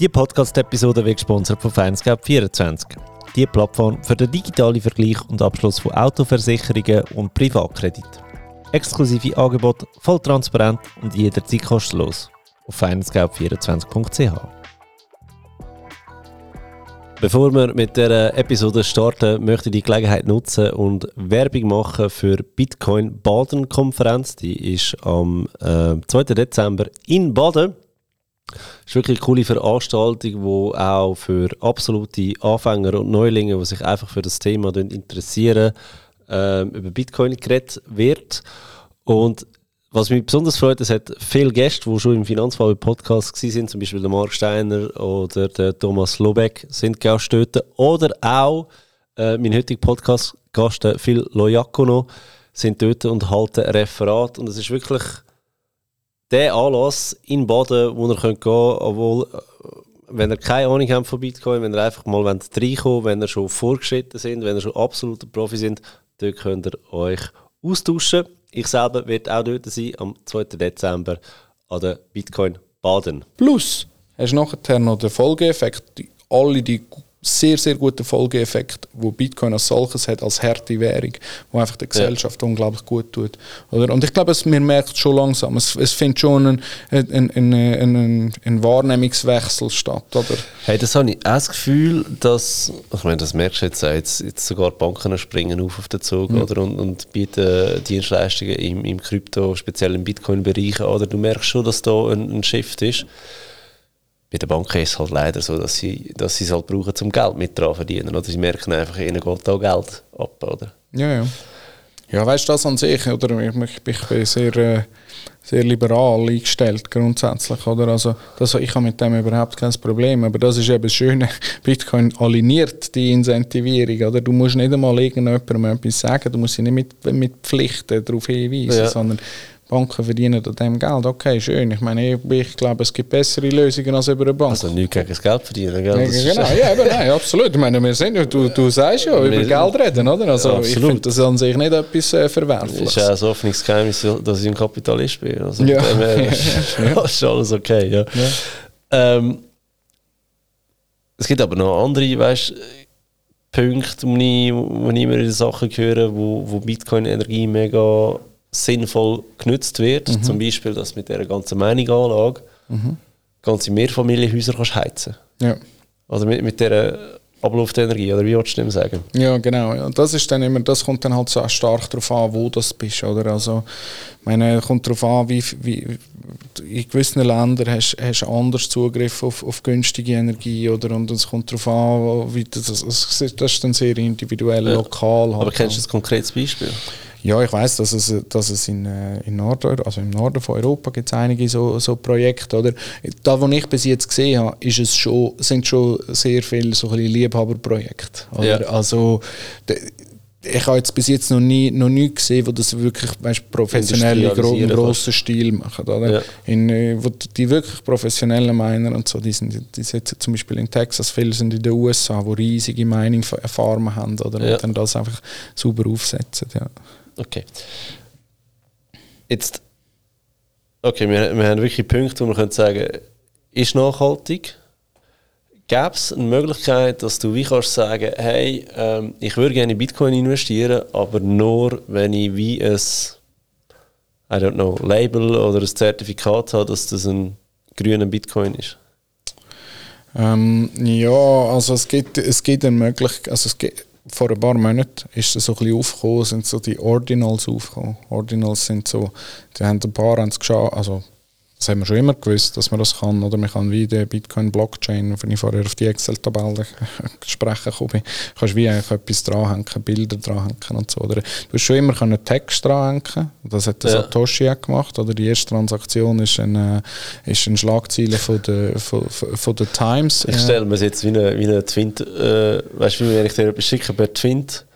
Die Podcast-Episode wird gesponsert von Findscape24. Die Plattform für den digitalen Vergleich und Abschluss von Autoversicherungen und Privatkredit. Exklusive Angebote, voll transparent und jederzeit kostenlos. Auf findscape24.ch. Bevor wir mit der Episode starten, möchte ich die Gelegenheit nutzen und Werbung machen für Bitcoin Baden Konferenz. Die ist am äh, 2. Dezember in Baden. Das ist wirklich eine coole Veranstaltung, die auch für absolute Anfänger und Neulinge, die sich einfach für das Thema interessieren, äh, über Bitcoin geredet wird. Und was mich besonders freut, es hat viele Gäste, die schon im Finanzfall Podcast sind, zum Beispiel der Mark Steiner oder der Thomas Lobeck sind dort. Oder auch äh, mein heutiger Podcast-Gast, Phil Lojakono, sind dort und halten Referat. Und es ist wirklich der Anlass in Baden, wo ihr könnt gehen könnt, obwohl, äh, wenn ihr keine Ahnung habt von Bitcoin, wenn ihr einfach mal reinkommen wollt, wenn ihr schon vorgeschritten sind, wenn ihr schon absoluter Profi sind, dort könnt ihr euch austauschen. Ich selber werde auch dort sein, am 2. Dezember an der Bitcoin Baden. Plus, hast du nachher noch den Folgeeffekt, alle die sehr, sehr guten Folgeeffekt, wo Bitcoin als solches hat, als harte Währung, wo einfach der Gesellschaft ja. unglaublich gut tut. Oder? Und ich glaube, es, man merkt schon langsam, es, es findet schon ein, ein, ein, ein, ein Wahrnehmungswechsel statt. Oder? Hey, das habe ich auch das Gefühl, dass, ich meine, das merkst du jetzt, jetzt, jetzt sogar Banken springen auf auf den Zug mhm. oder, und, und bieten Dienstleistungen im, im Krypto, speziell im Bitcoin-Bereich an. Du merkst schon, dass da ein, ein Shift ist bei der Bank ist es halt leider so, dass sie, dass sie es halt brauchen, um Geld mit dran verdienen. Oder sie merken einfach, ihnen geht auch Geld ab, oder? Ja, ja. Ja, weißt du, das an sich, oder? Ich, ich, ich bin sehr, sehr liberal eingestellt, grundsätzlich, oder? Also, das, ich habe mit dem überhaupt kein Problem. Aber das ist eben das Schöne, Bitcoin aligniert die Incentivierung, oder? Du musst nicht einmal irgendjemandem etwas sagen, du musst sie nicht mit, mit Pflichten darauf hinweisen, ja. sondern Banken verdienen an dem Geld. Okay, schön. Ich meine, ich, ich, glaube, es gibt bessere Lösungen als über eine Bank. Also nicht gegen das Geld verdienen, gell? Das genau, ja, eben, nein, absolut. Ich meine, wir sind, du, du sagst ja, über Geld reden, oder? Also ja, ich finde das an sich nicht etwas äh, Verwerfliches. Das ist ja ein offenes Geheimnis, dass ich ein Kapitalist bin. Also ja. dem, ja. ist alles okay, ja. ja. Ähm, es gibt aber noch andere, weißt Punkte, wo ich, wo ich immer in Sachen höre, wo, wo Bitcoin-Energie mega sinnvoll genutzt wird. Mhm. Zum Beispiel, dass mit dieser ganzen Meinunganlage mhm. ganze Mehrfamilienhäuser kannst heizen Ja. Also mit, mit dieser Abluftenergie, oder wie würdest du dem sagen? Ja, genau. Das, ist dann immer, das kommt dann halt so stark darauf an, wo du bist. Oder? Also, meine, kommt darauf an, wie, wie in gewissen Ländern hast du anders Zugriff auf, auf günstige Energie. Oder? Und es kommt darauf an, wie das, das, ist dann sehr individuell, ja. lokal. Halt. Aber kennst du ein konkretes Beispiel? Ja, ich weiß, dass es, dass es in, äh, in Norden, also im Norden von Europa gibt es einige so, so Projekte. Oder? Da, was ich bis jetzt gesehen habe, ist es schon, sind schon sehr viele so Liebhaberprojekte. Ja. Also, ich habe jetzt bis jetzt noch nie, noch nie gesehen, wo das wirklich weißt, professionell im grossen Stil machen. Oder? Ja. In, äh, wo die wirklich professionellen Miner und so, die, sind, die sitzen zum Beispiel in Texas, viele sind in den USA, wo riesige Mining-Farmen haben oder ja. und dann das einfach sauber aufsetzen. Ja. Okay. Jetzt, okay, wir, wir haben wirklich Punkte, wo man könnte sagen, ist nachhaltig. Gäbe es eine Möglichkeit, dass du wie kannst sagen, hey, ähm, ich würde gerne in Bitcoin investieren, aber nur, wenn ich wie ein, I don't know, Label oder ein Zertifikat habe, dass das ein grüner Bitcoin ist? Ähm, ja, also es gibt, es gibt eine Möglichkeit, also es gibt, vor ein paar Monaten ist es so ein bisschen aufgekommen, sind so die Ordinals aufgekommen. Ordinals sind so, die haben ein paar haben es geschaut, also das haben wir schon immer gewusst, dass man das kann. Oder man kann wie die Bitcoin-Blockchain, wenn ich vorher auf die Excel-Tabelle sprechen komme, kannst wie eigentlich etwas dranhängen, Bilder dranhängen und so. Oder du hast schon immer einen Text dranhängen Das hat der ja. Satoshi auch gemacht. Oder die erste Transaktion ist eine, ist eine Schlagzeile von der, von, von der Times. Ich stelle mir jetzt wie eine, wie eine Twint, äh, weißt du, wenn ich dir etwas schicke per Twint,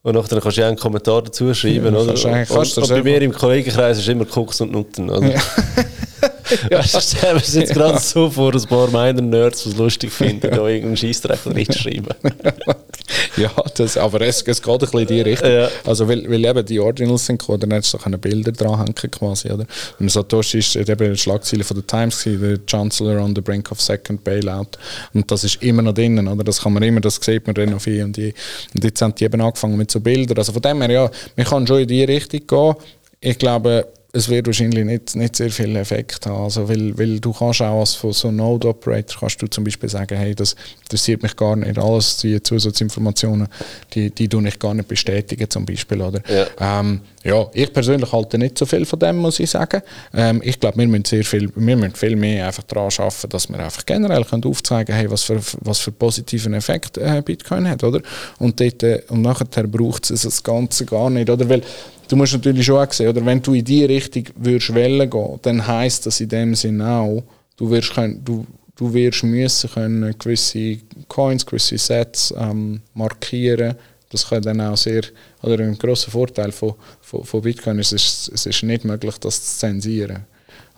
und nachher kannst du ja einen Kommentar dazu schreiben, ja, oder? Kannst und, und, und bei mir im Kollegenkreis ist immer Koks und Nutten, oder? Ja. ja. Stellen wir uns jetzt gerade so vor, ein paar meiner Nerds, die es lustig finden, da irgendeinen Scheissdreck reinzuschreiben. ja, das, aber es, es geht ein bisschen in die Richtung. Ja. Also, weil, weil eben die Ordinals sind gekommen, dann hättest du so Bilder dranhängen quasi, oder? Und Satoshi ist eben eine Schlagzeile von der Times der Chancellor on the brink of second bailout. Und das ist immer noch drinnen, oder? Das kann man immer, das sieht man auf und die. Und jetzt haben die eben angefangen mit so Bildern. Also von dem her, ja, man kann schon in die Richtung gehen. Ich glaube, es wird wahrscheinlich nicht, nicht sehr viel Effekt haben. Also, weil, weil du kannst auch als von so Node Operator kannst du zum Beispiel sagen, hey, das interessiert mich gar nicht. Alles die Zusatzinformationen, die, die tue ich gar nicht bestätigen zum Beispiel. Oder? Ja. Ähm, ja, ich persönlich halte nicht so viel von dem, muss ich sagen. Ähm, ich glaube, wir müssen sehr viel, wir müssen viel mehr einfach daran arbeiten, dass wir einfach generell können aufzeigen können, hey, was für, was für positiven Effekt äh, Bitcoin hat, oder? Und, dort, äh, und nachher braucht es das Ganze gar nicht, oder? Weil du musst natürlich schon auch sehen, oder wenn du in die Richtung würdest wollen gehen, dann heisst das in dem Sinne auch, du wirst, können, du, du wirst müssen können gewisse Coins, gewisse Sets ähm, markieren. Das kann dann auch sehr, oder ein großer Vorteil von, von, von Bitcoin ist, es, es ist nicht möglich, das zu zensieren.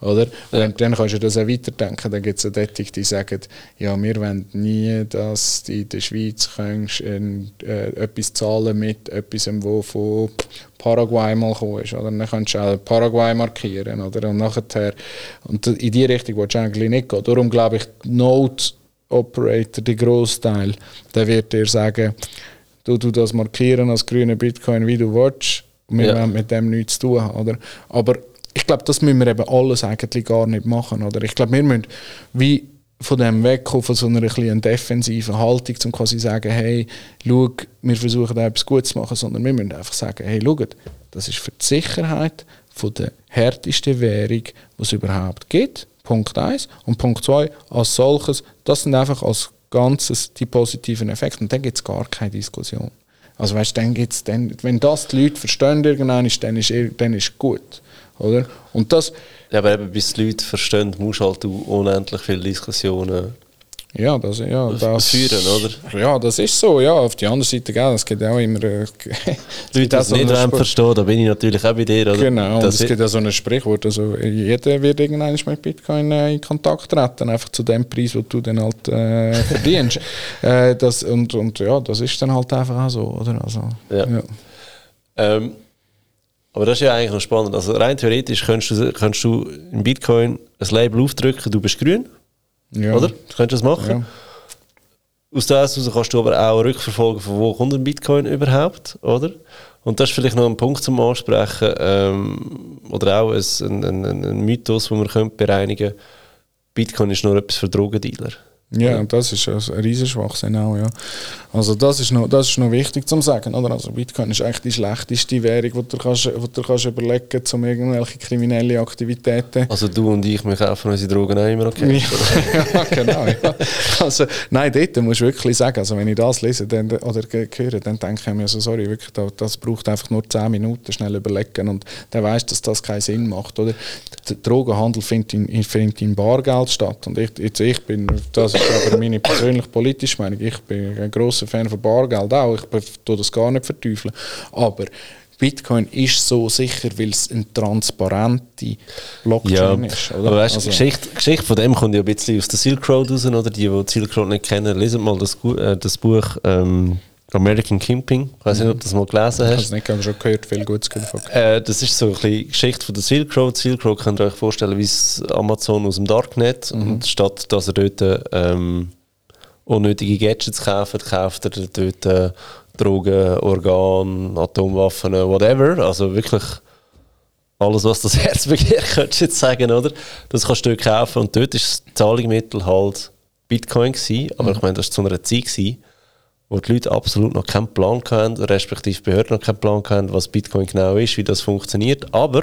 Oder? Ja. Und dann kannst du das auch weiterdenken. Dann gibt es Detective, die sagen, ja, wir wollen nie, dass du in der Schweiz kannst, äh, etwas zahlen mit etwas, wo von Paraguay mal gekommen ist. Oder? Dann kannst du auch Paraguay markieren. Oder? Und nachher, und in die Richtung willst du eigentlich nicht gehen. Darum glaube ich, Node Operator, der Großteil, der wird dir sagen, du, du das markieren als grüne Bitcoin, wie du willst. Wir ja. wollen mit dem nichts zu tun haben. Oder? Aber ich glaube, das müssen wir eben alles eigentlich gar nicht machen. Oder? Ich glaube, wir müssen wie von dem wegkommen, von so einer ein defensiven Haltung, um quasi sagen, hey, schau, wir versuchen da etwas Gutes zu machen, sondern wir müssen einfach sagen, hey, schau, das ist für die Sicherheit von der härtesten Währung, die es überhaupt gibt. Punkt 1. Und Punkt 2, als solches, das sind einfach als Ganzes die positiven Effekte. Und dann gibt es gar keine Diskussion. Also weißt, dann gibt's dann, wenn das die Leute verstehen irgendwann, dann ist dann ist gut. Oder? Und das, ja, aber eben, bis die Leute verstehen, musst du halt unendlich viele Diskussionen ja, das, ja, das, führen, oder? Ja, das ist so. Ja, auf die andere Seite, gell, es gibt auch immer. Äh, Leute, die das nicht verstehen, da bin ich natürlich auch bei dir. Oder? Genau, das es gibt ja so ein Sprichwort. Also, jeder wird irgendwann mit Bitcoin äh, in Kontakt treten, einfach zu dem Preis, den du dann halt äh, verdienst. äh, das, und, und ja, das ist dann halt einfach auch so, oder? Also, ja. ja. Ähm, aber das ist ja eigentlich noch spannend. Also rein theoretisch kannst du, kannst du in Bitcoin ein Label aufdrücken, du bist grün. Ja. Oder? Du könntest das machen. Ja. Aus dem heraus kannst du aber auch rückverfolgen, von wo kommt ein Bitcoin überhaupt, oder? Und das ist vielleicht noch ein Punkt zum Ansprechen, ähm, oder auch ein, ein, ein, ein Mythos, den wir bereinigen können. Bitcoin ist nur etwas für Drogendealer. Ja, das ist ein riesen Schwachsinn auch, ja. Also das ist noch, das ist noch wichtig zu sagen, oder? Also Bitcoin ist eigentlich die schlechteste Währung, die du, kannst, die du kannst überlegen kannst, um irgendwelche kriminelle Aktivitäten... Also du und ich, wir kaufen unsere Drogen auch immer okay. ja, genau, ja. Also, nein, dort musst du wirklich sagen, also wenn ich das lese dann, oder höre, dann denke ich mir so, sorry, wirklich, das braucht einfach nur 10 Minuten, schnell überlegen und dann weißt dass das keinen Sinn macht, oder? Der Drogenhandel findet in, findet in Bargeld statt und ich, jetzt, ich bin, das ist aber meine persönliche politische Meinung, ich bin ein grosser Fan von Bargeld auch, ich tue das gar nicht verteufeln, aber Bitcoin ist so sicher, weil es eine transparente Blockchain ja, ist. Oder? Aber weißt, also, Geschichte, Geschichte von dem kommt ja ein bisschen aus der Silk Road raus, oder? Die, die Silk Road nicht kennen, lesen mal das, äh, das Buch ähm, American Camping. Ich weiß nicht, ob du das mal gelesen hast. Ich habe es nicht, aber schon gehört, viel Gutes gehört. Äh, das ist so eine bisschen Geschichte von der Silk Road. Silk Road könnt ihr euch vorstellen wie Amazon aus dem Darknet. Mhm. Und statt dass er dort ähm, unnötige Gadgets kauft, kauft er dort äh, Drogen, Organ, Atomwaffen, whatever. Also wirklich alles, was das Herz begehrt, könntest du jetzt sagen, oder? Das kannst du dort kaufen und dort war das Zahlungsmittel halt Bitcoin gewesen, aber mhm. ich meine, das war zu einer Zeit gewesen, wo die Leute absolut noch keinen Plan hatten, respektive Behörden noch keinen Plan hatten, was Bitcoin genau ist, wie das funktioniert. Aber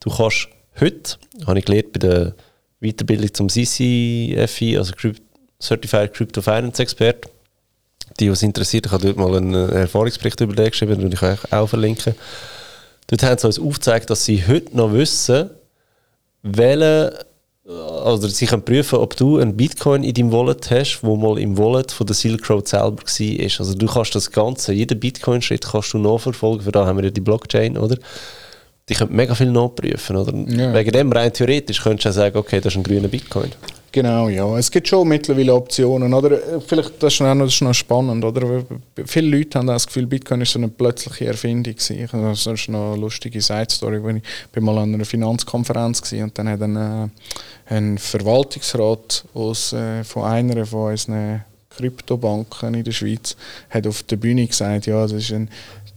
du kannst heute, habe ich gelernt bei der Weiterbildung zum CCFI, also Certified Crypto Finance Expert, die, was interessiert, ich habe dort mal einen Erfahrungsbericht über den geschrieben, den ich euch auch verlinken. Dort haben sie uns aufgezeigt, dass sie heute noch wissen, welche also sie können prüfen, ob du ein Bitcoin in deinem Wallet hast, wo mal im Wallet von der Silk Road selber war. Also du kannst das Ganze, jeden Bitcoin-Schritt kannst du nachverfolgen, für da haben wir ja die Blockchain, oder? die können mega viel nachprüfen, oder? Ja. Wegen dem rein theoretisch könntest du ja sagen, okay, das ist ein grüner Bitcoin. Genau, ja. Es gibt schon mittlerweile Optionen, oder? Äh, vielleicht, das ist noch, das ist noch spannend, oder? Viele Leute haben das Gefühl, Bitcoin ist so eine plötzliche Erfindung gewesen. Das ist noch eine lustige Side-Story, ich bin mal an einer Finanzkonferenz war und dann hat ein, äh, ein Verwaltungsrat aus, äh, von einer von unseren Kryptobanken in der Schweiz hat auf der Bühne gesagt, ja, das ist ein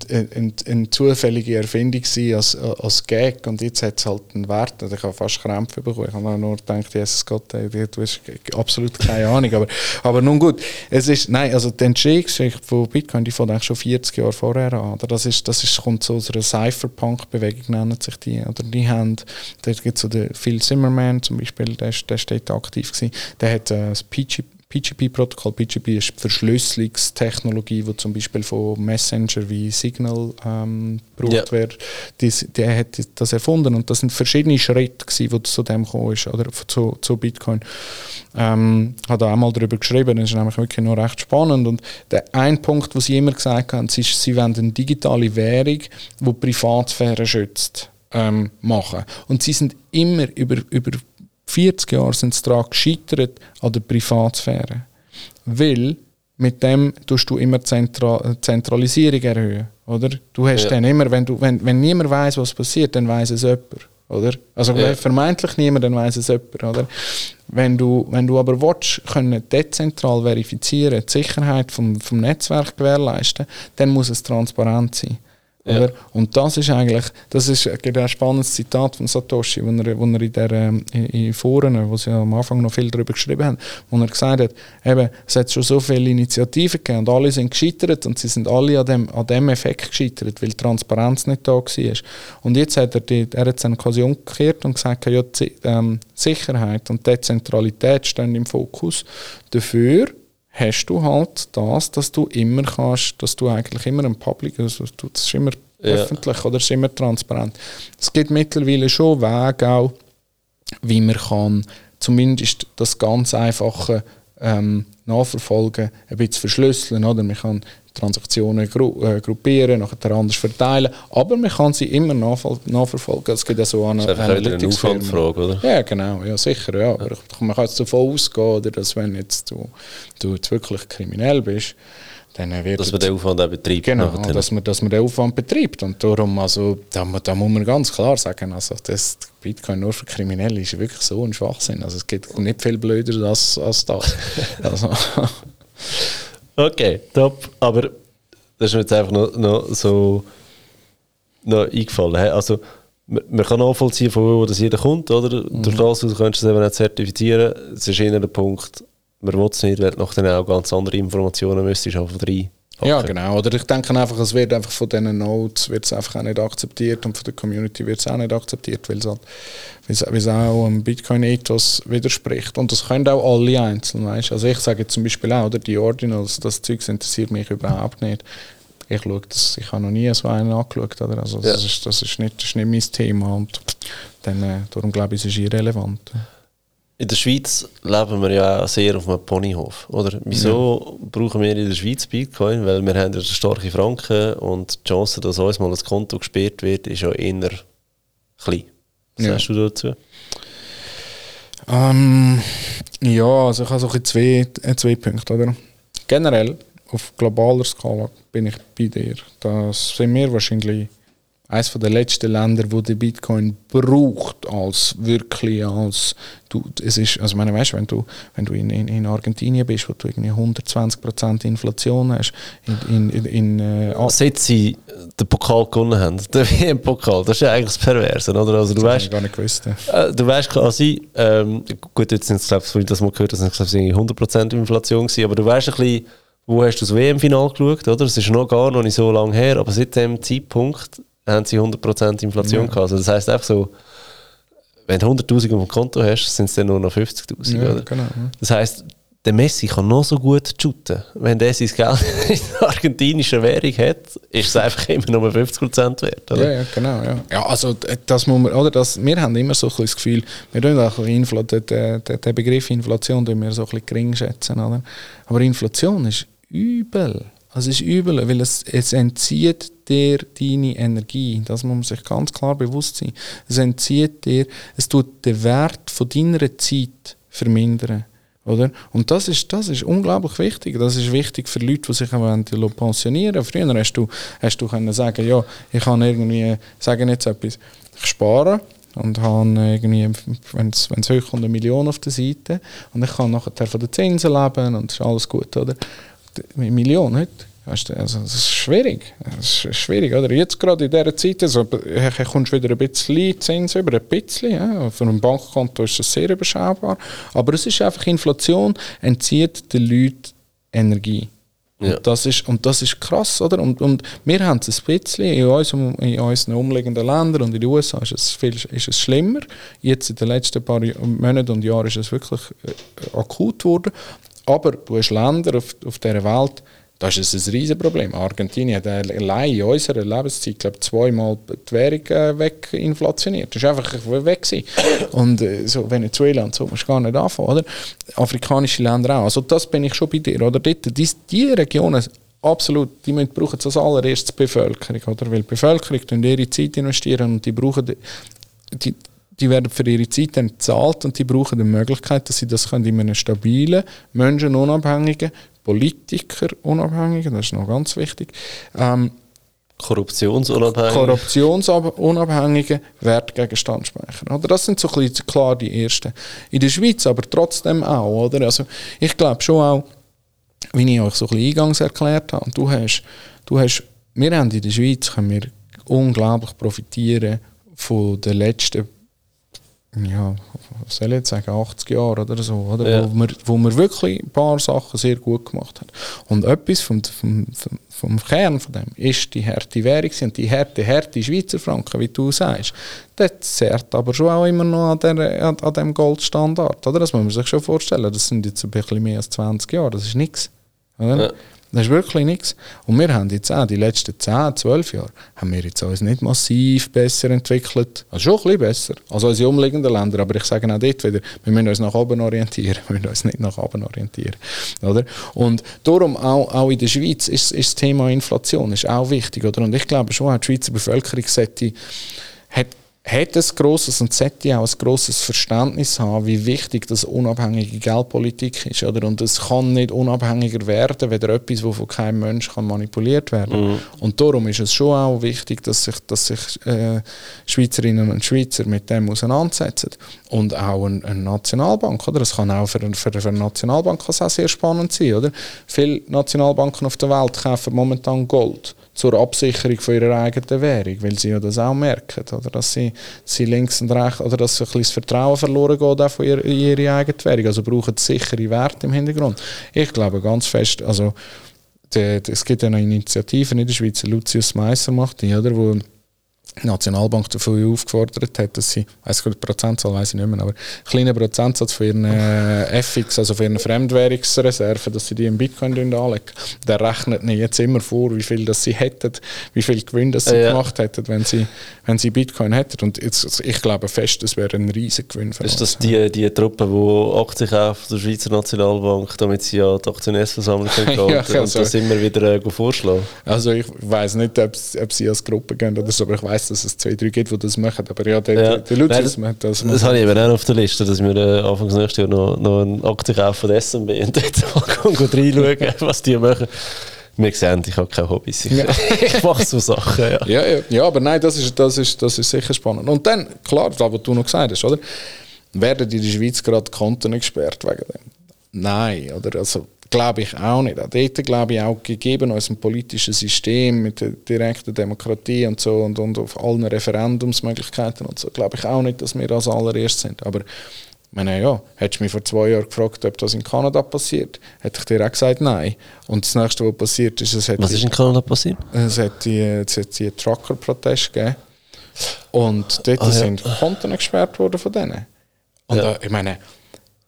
eine, eine zufällige Erfindung sein als, als Gag und jetzt hat es halt einen Wert. Also ich habe fast Krämpfe bekommen. Ich habe nur gedacht, Jesus Gott, ey, du hast absolut keine Ahnung. Aber, aber nun gut, es ist, nein, also die Entstehungsgeschichte von Bitcoin, die fängt eigentlich schon 40 Jahre vorher an. Oder? Das, ist, das ist, kommt aus einer Cypherpunk-Bewegung, nennt sich die. Oder die haben, da gibt es so den Phil Zimmerman zum Beispiel, der, der steht aktiv gewesen. Der hat äh, das PGP PGP-Protokoll. PGP ist die Verschlüsselungstechnologie, die zum Beispiel von Messenger wie Signal ähm, gebraucht ja. wird. Dies, der hat das erfunden und das sind verschiedene Schritte, die zu dem gekommen ist, oder zu, zu Bitcoin. Ähm, hat auch einmal darüber geschrieben, das ist nämlich wirklich noch recht spannend. Und der ein Punkt, was sie immer gesagt haben, ist, sie wollen eine digitale Währung, die, die Privatsphäre schützt. Ähm, machen. Und sie sind immer über, über 40 Jahre sind sie daran gescheitert an der Privatsphäre. Weil mit dem tust du immer Zentra Zentralisierung erhöhen. Oder? Du hast ja. dann immer, wenn, du, wenn, wenn niemand weiß, was passiert, dann weiß es jemand. Oder? Also ja. vermeintlich niemand, dann weiß es jemand. Oder? Wenn, du, wenn du aber willst, können dezentral verifizieren, die Sicherheit vom, vom Netzwerk gewährleisten, dann muss es transparent sein. Ja. Und das ist eigentlich, das ist ein spannendes Zitat von Satoshi, wo er, wo er in der ähm, in Foren, wo sie am Anfang noch viel darüber geschrieben haben, wo er gesagt hat, eben, es hat schon so viele Initiativen gegeben und alle sind gescheitert und sie sind alle an dem, an dem Effekt gescheitert, weil Transparenz nicht da war. Und jetzt hat er, die, er hat dann quasi umgekehrt und gesagt, ja, die, ähm, Sicherheit und Dezentralität stehen im Fokus. Dafür hast du halt das, dass du immer kannst, dass du eigentlich immer ein Public, also das ist immer ja. öffentlich oder ist immer transparent. Es gibt mittlerweile schon Wege auch, wie man kann zumindest das ganz einfache ähm, nachverfolgen, ein bisschen verschlüsseln. Oder? Man kann Transaktionen gru äh, gruppieren, nachher anders verteilen, aber man kann sie immer nachverfolgen. Es gibt ja so eine, das ist eine Aufwandfrage, oder? Ja, genau, ja, sicher. Ja. Aber man kann jetzt davon ausgehen, oder, dass wenn jetzt du, du jetzt wirklich kriminell bist, dann wird dass man den Aufwand auch betreibt. Genau, dass man, dass man den Aufwand betreibt. Und darum, also, da, da muss man ganz klar sagen, also, das Bitcoin nur für Kriminelle ist wirklich so ein Schwachsinn. Also, es gibt nicht viel blöder als, als das. also. Okay, top. Aber das ist mir jetzt einfach noch, noch so noch eingefallen. Also, man kann nachvollziehen, von wo das jeder kommt, oder? Mhm. Durch das du könntest es eben nicht zertifizieren. Es ist eher der Punkt, man will es nicht, weil du nachher auch ganz andere Informationen müsstest einfach rein ja, genau. Oder ich denke einfach, es wird einfach von diesen Nodes wird es einfach auch nicht akzeptiert und von der Community wird es auch nicht akzeptiert, weil es, halt, weil es auch dem Bitcoin-Ethos widerspricht. Und das können auch alle einzeln, weißt Also ich sage zum Beispiel auch, oder die Ordinals, das Zeug interessiert mich überhaupt nicht. Ich schaue das, ich habe noch nie so einen angeschaut, oder? Also das, ja. ist, das, ist nicht, das ist nicht mein Thema und dann, äh, darum glaube ich, es ist irrelevant. In der Schweiz leben wir ja sehr auf einem Ponyhof, oder? Wieso ja. brauchen wir in der Schweiz Bitcoin? Weil wir haben ja starke Franken und die Chance, dass uns mal ein Konto gesperrt wird, ist ja eher klein. Was ja. sagst du dazu? Ähm, ja, also ich habe so zwei, äh, zwei Punkte, oder? Generell, auf globaler Skala bin ich bei dir. Das sind wir wahrscheinlich eines der letzten Länder, wo der Bitcoin braucht als wirklich als du es ist also meine weißt, wenn du wenn du in, in, in Argentinien bist, wo du irgendwie 120% Inflation hast in, in, in äh, seit sie den Pokal gewonnen haben, der WM-Pokal, das ist ja eigentlich das Perverse, oder? Also du das weißt, gar nicht gewusst. Äh, du weißt quasi, ähm, gut jetzt sind es glaube ich, das mal gehört, das sind glaube 100% Inflation gewesen, aber du weißt ein bisschen wo hast du das WM-Final geschaut, oder? Es ist noch gar noch nicht so lange her, aber seit dem Zeitpunkt haben sie 100% Inflation ja. gehabt. Also das heisst einfach so, wenn du 100'000 auf dem Konto hast, sind es dann nur noch 50'000, ja, Genau, ja. Das heisst, der Messi kann noch so gut shooten. Wenn der sein Geld in argentinischer Währung hat, ist es einfach immer nur 50% wert. Oder? Ja, ja, genau. Ja. ja, also das muss man, oder das, wir haben immer so ein das Gefühl, wir tun auch Infl den, den, den Begriff Inflation wir so ein bisschen gering schätzen. Oder? Aber Inflation ist übel. Es ist übel, weil es, es entzieht dir deine Energie. Das muss man sich ganz klar bewusst sein. Es entzieht dir, es tut den Wert von deiner Zeit vermindern. Oder? Und das ist, das ist unglaublich wichtig. Das ist wichtig für Leute, die sich pensionieren wollen. Früher hast du, hast du können sagen, ja, ich kann irgendwie, sagen jetzt etwas, ich spare und habe irgendwie, wenn es hochkommt, eine Million auf der Seite und ich kann nachher von den Zinsen leben und ist alles gut, oder? Eine Million heute Weißt du, also das ist schwierig. Das ist schwierig, oder? Jetzt gerade in dieser Zeit, also, kommst du wieder ein bisschen Zins über, ein bisschen. Ja. Für ein Bankkonto ist das sehr überschaubar. Aber es ist einfach Inflation, entzieht den Leuten Energie. Ja. Und, das ist, und das ist krass, oder? Und, und wir haben es ein bisschen in, unserem, in unseren umliegenden Ländern und in den USA ist es, viel, ist es schlimmer. Jetzt in den letzten paar Monaten und Jahren ist es wirklich äh, akut geworden. Aber du hast Länder auf, auf dieser Welt, das ist ein Riesenproblem. Argentinien hat allein in unserer Lebenszeit glaube zweimal die Währung äh, weginflationiert. Das war einfach weg. Gewesen. Und äh, so Venezuela und so musst du gar nicht anfangen. Oder? Afrikanische Länder auch. Also das bin ich schon bei dir. Oder? Dort, die, die Regionen, absolut, die müssen, brauchen als allererstes die Bevölkerung. Oder? Weil die Bevölkerung ihre Zeit investieren und die brauchen die, die, die werden für ihre Zeit dann bezahlt und die brauchen die Möglichkeit, dass sie das können in einem stabilen, menschenunabhängigen, Politiker unabhängigen, das ist noch ganz wichtig. Ähm, Korruptionsunabhängige. Korruptionsunabhängige Wertgegenstand speichern. Oder? Das sind so ein bisschen klar die ersten. In der Schweiz aber trotzdem auch. Oder? Also ich glaube schon auch, wie ich euch so ein bisschen eingangs erklärt habe, du hast, du hast, wir haben in der Schweiz können wir unglaublich profitieren von den letzten ja, was soll ich jetzt sagen, 80 Jahre oder so, oder? Ja. Wo, wir, wo wir wirklich ein paar Sachen sehr gut gemacht haben. Und etwas vom, vom, vom Kern von dem ist die harte Währung und die harte, harte Schweizer Franken, wie du sagst. Das zerrt aber schon auch immer noch an, der, an, an dem Goldstandard, oder? Das muss man sich schon vorstellen. Das sind jetzt ein bisschen mehr als 20 Jahre, das ist nichts. Ja. Das ist wirklich nichts. Und wir haben jetzt auch die letzten 10, 12 Jahre haben wir jetzt uns nicht massiv besser entwickelt. Also schon ein bisschen besser als unsere umliegenden Länder. Aber ich sage auch dort wieder, wir müssen uns nach oben orientieren. Wir müssen uns nicht nach oben orientieren. Oder? Und darum auch, auch in der Schweiz ist, ist das Thema Inflation ist auch wichtig. Oder? Und ich glaube schon, die Schweizer Bevölkerung sollte, hat ein grosses und sollte auch ein grosses Verständnis haben, wie wichtig das unabhängige Geldpolitik ist. Oder? Und es kann nicht unabhängiger werden, wenn etwas, das von keinem Mensch kann manipuliert werden kann. Mhm. Und darum ist es schon auch wichtig, dass sich, dass sich äh, Schweizerinnen und Schweizer mit dem auseinandersetzen. Und auch eine, eine Nationalbank. Oder? Das kann auch für, für, für eine Nationalbank auch sehr spannend sein. Oder? Viele Nationalbanken auf der Welt kaufen momentan Gold zur Absicherung von ihrer eigenen Währung, weil sie ja das auch merken, oder? Dass sie, sie links und rechts, oder dass ein bisschen das Vertrauen verloren geht auch von ihrer, ihrer eigenen Währung, also brauchen sichere Werte im Hintergrund. Ich glaube ganz fest, also es gibt ja eine Initiative in der Schweiz, Lucius Meisser macht die, oder, wo die Nationalbank dafür aufgefordert hat, dass sie, weiß die Prozentzahl weiß ich nicht mehr, aber einen kleinen Prozentsatz von ihren äh, FX, also von ihren Fremdwährungsreserven, dass sie die in Bitcoin anlegen. Der rechnet ihnen jetzt immer vor, wie viel das sie hätten, wie viel Gewinn das sie ja. gemacht hätten, wenn sie, wenn sie Bitcoin hätten. Und jetzt, ich glaube fest, das wäre ein riesiger Gewinn für Ist uns. das die, die Truppe, die Aktien kauft der Schweizer Nationalbank, damit sie ja die Aktionärsversammlung können gehen ja, also, und das immer wieder äh, vorschlagen? Also ich weiß nicht, ob, ob sie als Gruppe gehen oder so, aber ich weiß dass es zwei, drei gibt, die das machen. Aber ja, der, ja. der Lucius Nein, das. Das, das habe ich eben auch auf der Liste, dass wir äh, Anfang nächstes Jahr noch, noch eine Aktie kaufen von SMB und dort mal reinschauen, was die machen. Wir sehen, ich habe keine Hobbys. Ich, ja. ich mache so Sachen. Ja. Ja, ja. ja, aber nein, das ist, das, ist, das ist sicher spannend. Und dann, klar, das, was du noch gesagt hast, oder? Werden in der Schweiz gerade Konten gesperrt wegen dem? Nein, oder? Also, Glaube ich auch nicht. Auch dort glaube ich auch, gegeben unserem politischen System mit der direkten Demokratie und so und, und auf allen Referendumsmöglichkeiten und so, glaube ich auch nicht, dass wir als allererst sind. Aber meine, ja, hättest du mich vor zwei Jahren gefragt, ob das in Kanada passiert, hätte ich dir auch gesagt, nein. Und das nächste, was passiert ist, es hat... Was ist in Kanada passiert? Es hat die, es hat die Trucker-Proteste gegeben. Und dort ah, ja. sind Konten gesperrt worden von denen. Und ja. da, ich meine,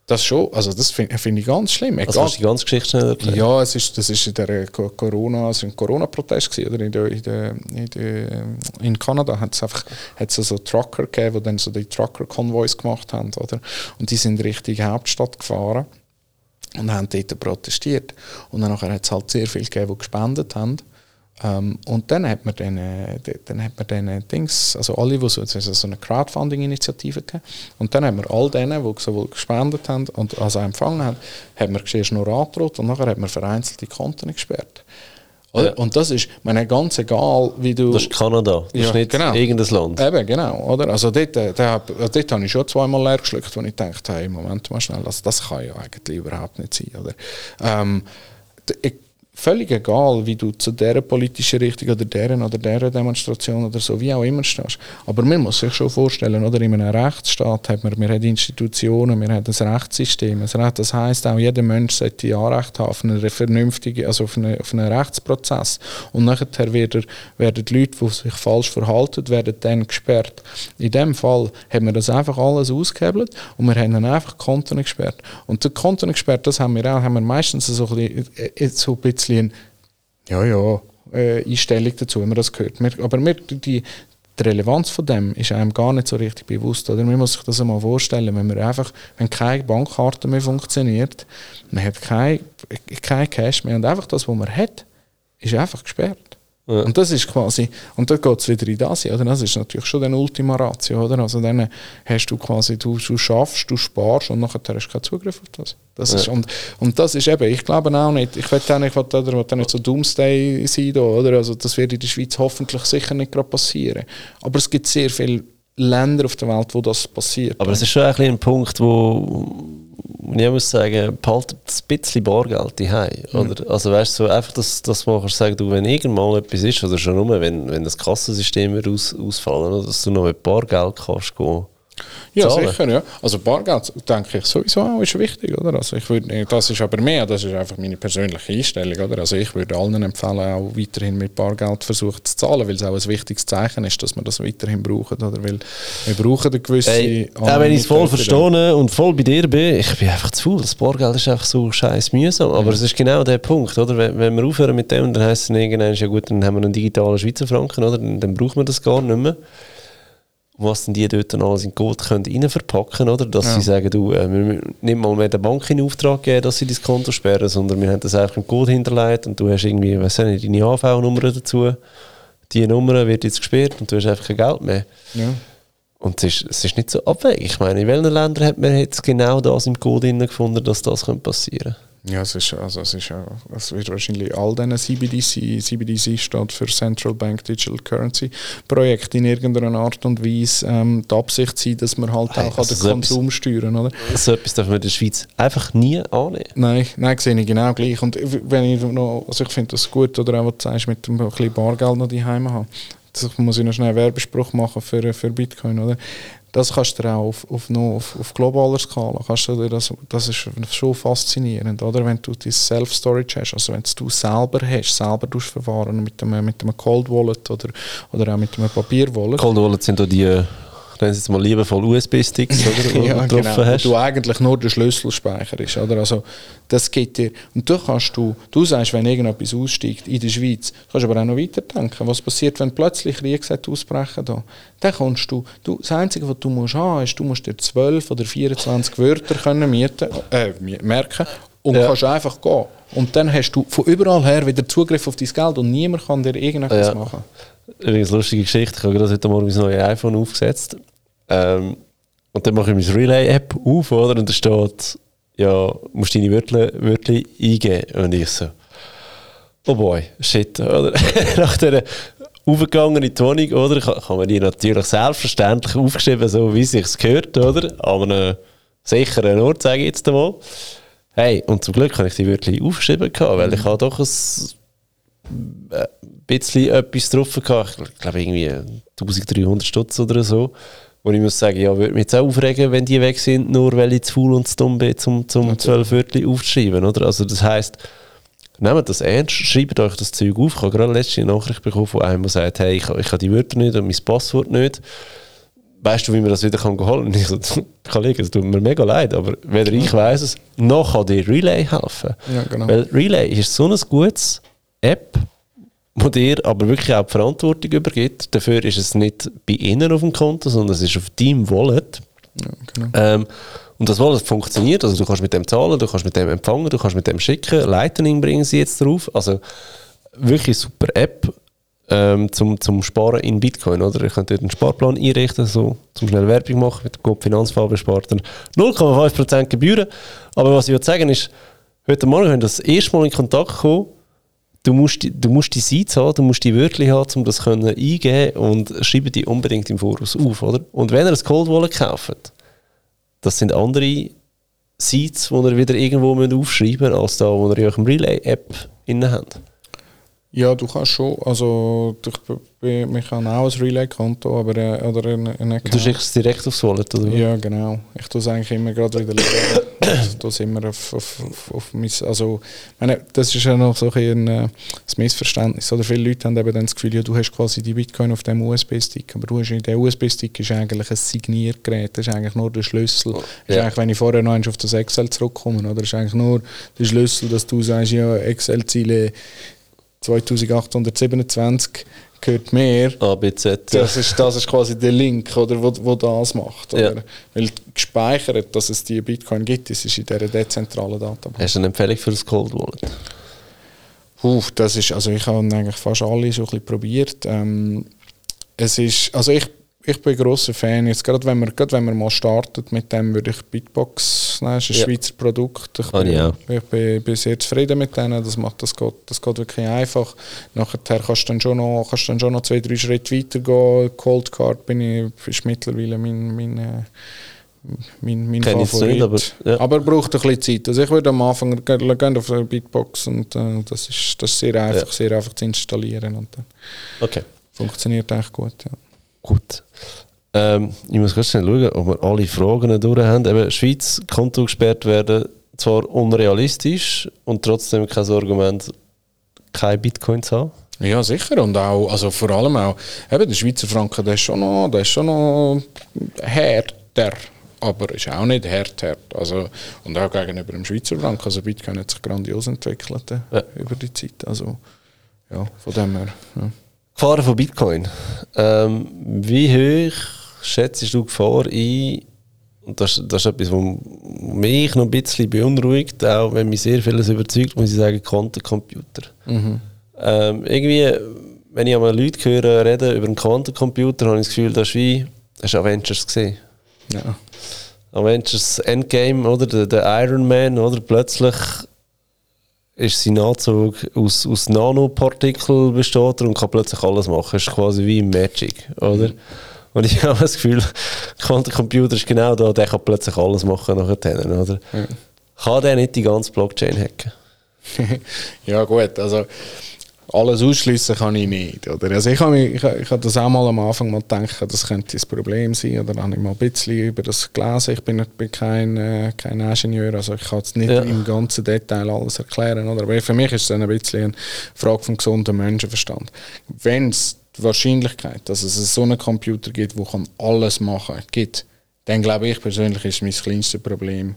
das schon, also das finde find ich ganz schlimm. Also kannst du die ganze Geschichte schnell erklären? Ja, es ist, das ist in der Corona, also ein Corona-Protest oder in, der, in, der, in, der, in Kanada hat es einfach hat's so Trucker gegeben, die dann so die Trucker-Konvois gemacht haben, oder? Und die sind Richtung Hauptstadt gefahren und haben dort protestiert. Und dann hat es halt sehr viele gegeben, die gespendet haben. Ähm, und dann hat man äh, dann hat man äh, Dings, also alle, die so, so eine Crowdfunding-Initiative gegeben. Und dann haben wir all denen, die sowohl gespendet haben und also empfangen haben, haben wir zuerst nur angedroht und nachher hat man vereinzelte Konten gesperrt. Ja. Und das ist, meine, ganz egal, wie du... Das ist Kanada, das ja, ist nicht genau. irgendein Land. Eben, genau. Oder? Also dort, äh, dort, dort habe ich schon zweimal leer geschluckt, wo ich dachte, hey, Moment mal schnell, also das kann ja eigentlich überhaupt nicht sein. Oder? Ähm, ich, völlig egal, wie du zu dieser politischen Richtung oder deren oder dieser Demonstration oder so, wie auch immer stehst. Aber man muss sich schon vorstellen, oder in einem Rechtsstaat hat man, wir haben Institutionen, wir haben ein Rechtssystem. Das heisst, auch jeder Mensch sollte Anrecht haben auf einen vernünftigen, also auf einen, auf einen Rechtsprozess. Und nachher werden, werden die Leute, die sich falsch verhalten, werden dann gesperrt. In dem Fall haben wir das einfach alles ausgehebelt und wir haben dann einfach Konten gesperrt. Und die Konten gesperrt, das haben wir auch, haben wir meistens so ein bisschen, äh, so ein bisschen bisschen ja, ja, äh, Einstellung dazu, wenn man das. Wir, aber wir, die, die Relevanz von dem ist einem gar nicht so richtig bewusst. Oder? Man muss sich das einmal vorstellen, wenn man einfach, wenn keine Bankkarte mehr funktioniert, man hat kein, kein Cash mehr und einfach das, was man hat, ist einfach gesperrt. Ja. Und das ist quasi, und dann geht es wieder in das, oder? Das ist natürlich schon eine Ultima Ratio, oder? Also dann hast du quasi, du, du schaffst, du sparst und nachher hast du keinen Zugriff auf das. das ja. ist, und, und das ist eben, ich glaube auch nicht, ich will auch nicht, oder, will nicht so Doomsday sein, oder? Also das wird in der Schweiz hoffentlich sicher nicht gerade passieren. Aber es gibt sehr viele Länder auf der Welt, wo das passiert. Aber es ist schon ein, ein Punkt, wo ich muss sagen, behaltet ein bisschen Bargeld daheim. Mhm. Also weißt du, so einfach, dass, dass man sagen, du, wenn irgendwann etwas ist, oder schon nur, wenn, wenn das Kassensystem aus, ausfallen, oder, dass du noch mit Bargeld kannst gehen ja, zahlen. sicher, ja. Also Bargeld, denke ich, sowieso auch ist wichtig, oder? Also ich würde, das ist aber mehr, das ist einfach meine persönliche Einstellung, oder? Also ich würde allen empfehlen, auch weiterhin mit Bargeld versuchen zu zahlen, weil es auch ein wichtiges Zeichen ist, dass man das weiterhin braucht, oder? Weil wir brauchen eine gewisse... Hey, auch wenn ich es voll verstehe und voll bei dir bin, ich bin einfach zu faul. Das Bargeld ist einfach so scheiß mühsam, aber es ist genau der Punkt, oder? Wenn, wenn wir aufhören mit dem, dann heisst es irgendwann, ja gut, dann haben wir einen digitalen Schweizer Franken, oder? Dann, dann braucht man das gar nicht mehr was denn die dort dann alles in Gold können rein verpacken oder? Dass ja. sie sagen, du, äh, wir nicht mal mehr der Bank in Auftrag geben, dass sie dein Konto sperren, sondern wir haben das einfach im Code hinterlegt und du hast irgendwie, was nicht, deine AV-Nummer dazu. Die Nummer wird jetzt gesperrt und du hast einfach kein Geld mehr. Ja. Und es ist, es ist nicht so abwegig. Ich meine, in welchen Ländern hat man jetzt genau das im Code gefunden, dass das passieren könnte? Ja, es ist, also es ist es wird wahrscheinlich all diesen CBDC, CBDC steht für Central Bank Digital Currency Projekt in irgendeiner Art und Weise ähm, die Absicht sein, dass man halt hey, auch also den so Konsum etwas, steuern, oder? So etwas darf man in der Schweiz einfach nie annehmen. Nein, nein, sehe ich genau gleich. Und wenn ich noch, also ich finde das gut, oder auch was du sagst, mit ein bisschen Bargeld noch daheim haben. Das muss ich noch schnell einen Werbespruch machen für, für Bitcoin, oder? Das kannst du auch auf, auf, auf, auf globaler Skala, kannst du das, das ist schon faszinierend, oder? Wenn du die Self-Storage hast, also wenn du selber hast, selber verwahren mit einem, mit einem Cold Wallet oder, oder auch mit einem Papier-Wallet. Cold Wallet sind da die nennen Sie es mal liebevoll USB-Sticks, oder? ja, du genau. Hast. du eigentlich nur der Schlüsselspeicher ist, oder? Also, das geht dir. Und du kannst du, du sagst, wenn irgendetwas aussteigt in der Schweiz, kannst du aber auch noch weiterdenken. Was passiert, wenn plötzlich Kriege ausbrechen da? Dann kannst du, du, das Einzige, was du musst haben, ist, du musst dir 12 oder 24 Wörter können mieten, äh, merken und ja. kannst einfach gehen. Und dann hast du von überall her wieder Zugriff auf dein Geld und niemand kann dir irgendetwas ja. machen. Übrigens, lustige Geschichte. Ich habe gerade heute Morgen mein neues iPhone aufgesetzt. Ähm, und dann mache ich meine Relay-App auf, oder? Und da steht, ja, musst deine Wörter, Wörter eingeben. Und ich so, oh boy, shit, oder? Nach dieser aufgegangen in die Wohnung, oder? Ich habe mir die natürlich selbstverständlich aufgeschrieben, so wie es sich gehört, oder? An einem sicheren Ort, sage ich jetzt einmal. Hey, und zum Glück habe ich die Wörter aufgeschrieben, weil ich habe doch ein äh, bisschen etwas drauf gehabt. Ich glaube irgendwie 1300 Stutz oder so. Und ich muss sagen, ja, würde mich jetzt auch aufregen, wenn die weg sind, nur weil ich zu faul und zu dumm bin, um zum zwölf Wörter aufzuschreiben, oder? Also das heisst, nehmt das ernst, schreibt euch das Zeug auf. Ich habe gerade letzte Nachricht bekommen von einem, der sagt, hey, ich, ich habe die Wörter nicht und mein Passwort nicht. Weißt du, wie man das wieder kann holen kann? Ich so, Kollege, es tut mir mega leid, aber weder ich weiß es, noch kann dir Relay helfen. Ja, genau. Weil Relay ist so eine gute App, wo dir aber wirklich auch die Verantwortung übergibt. Dafür ist es nicht bei Ihnen auf dem Konto, sondern es ist auf deinem Wallet. Ja, genau. ähm, Und das alles funktioniert, also du kannst mit dem zahlen, du kannst mit dem empfangen, du kannst mit dem schicken, Lightning bringen sie jetzt drauf, also wirklich super App ähm, zum, zum Sparen in Bitcoin, oder? Ich könnte einen Sparplan einrichten, so zum schnell Werbung machen, mit dem Finanzfarbe spart dann 0,5% Gebühren, aber was ich sagen ist, heute Morgen, wenn das erste Mal in Kontakt kommen, du musst, du musst die Seite haben, du musst die Wörter haben, um das können eingeben und schreibe die unbedingt im Voraus auf, oder? Und wenn ihr ein Cold Wallet kauft, das sind andere Sites, die ihr wieder irgendwo aufschreiben müsst, als da, wo ihr in eurem Relay-App inne habt. Ja, du kannst schon. Also, ich, ich habe auch ein Relay-Konto, aber äh, oder eine, eine Du schickst es direkt aufs Wallet, oder? Ja, genau. Ich tue es eigentlich immer gerade wieder legen. ich tue es immer auf, auf, auf, auf mein, also, meine, das ist ja noch so ein, ein, Missverständnis. Oder viele Leute haben eben dann das Gefühl, ja, du hast quasi die Bitcoin auf dem USB-Stick, aber du hast, der USB-Stick ist eigentlich ein Signiergerät, das ist eigentlich nur der Schlüssel. Ja. ist eigentlich, wenn ich vorher noch auf das Excel zurückkomme, oder ist eigentlich nur der Schlüssel, dass du sagst, ja, Excel-Ziele 2827 gehört mehr. A, B, Z. Das ist, das ist quasi der Link, oder, wo, wo das macht. Oder? Ja. Weil gespeichert, dass es die Bitcoin gibt, das ist in dieser dezentralen Datenbank. Hast du eine Empfehlung für das Cold Wallet? Puh, das ist, also ich habe eigentlich fast alle so ein bisschen probiert. Ähm, es ist, also ich ich bin ein grosser Fan. Jetzt, gerade, wenn man, gerade wenn man mal startet mit dem, würde ich Bitbox nehmen. Das ist ein ja. Schweizer Produkt. Ich, bin, ja. ich bin, bin, sehr zufrieden mit denen. Das, macht, das, geht, das geht wirklich einfach. Nachher kannst du dann schon noch, kannst dann schon noch zwei, drei Schritte weitergehen. Cold Card bin ich, ist mittlerweile mein, mein, äh, mein, mein Favorit. Nicht, aber, ja. aber braucht ein bisschen Zeit. Also ich würde am Anfang gehen auf eine Bitbox und äh, das, ist, das ist sehr einfach, ja. sehr einfach zu installieren. Und dann okay. Funktioniert echt gut, ja. Gut. Ähm, ich muss kurz schauen, ob wir alle Fragen durch haben. Eben, Schweiz, Konto gesperrt werden, zwar unrealistisch und trotzdem kein Argument, keine Bitcoins haben. Ja, sicher. Und auch, also vor allem auch, eben der Schweizer Franken, der ist schon noch, der ist schon noch härter. Aber ist auch nicht härter. Also, und auch gegenüber dem Schweizer Franken. Also Bitcoin hat sich grandios entwickelt äh, ja. über die Zeit. Also, ja, von dem her. Ja. Gefahren von Bitcoin. Ähm, wie hoch schätzt du Gefahr ein? Und das, das ist etwas, was mich noch ein bisschen beunruhigt, auch wenn mich sehr vieles überzeugt, muss ich sagen, Quantencomputer. Mhm. Ähm, irgendwie, wenn ich einmal Leute höre reden über einen Quantencomputer, habe ich das Gefühl, das ist wie, hast du Avengers gesehen? Ja. Avengers Endgame, oder? Der, der Iron Man, oder? Plötzlich ist sein Anzug aus, aus Nanopartikeln besteht und kann plötzlich alles machen. Das ist quasi wie Magic, oder? Mhm. Und ich habe das Gefühl, Quantencomputer ist genau da, der kann plötzlich alles machen nachher, oder? Mhm. Kann der nicht die ganze Blockchain hacken? ja gut, also alles ausschließen kann ich nicht. Oder? Also ich habe ich, ich hab das auch mal am Anfang mal gedacht, das könnte das Problem sein. Oder dann habe ich mal ein bisschen über das gelesen. Ich bin, bin kein, äh, kein Ingenieur, also ich kann es nicht ja. im ganzen Detail alles erklären. Oder? Aber für mich ist es dann ein bisschen eine Frage vom gesunden Menschenverstand. Wenn es die Wahrscheinlichkeit, dass es so einen Computer gibt, der alles machen kann, dann glaube ich persönlich ist mein kleinstes Problem,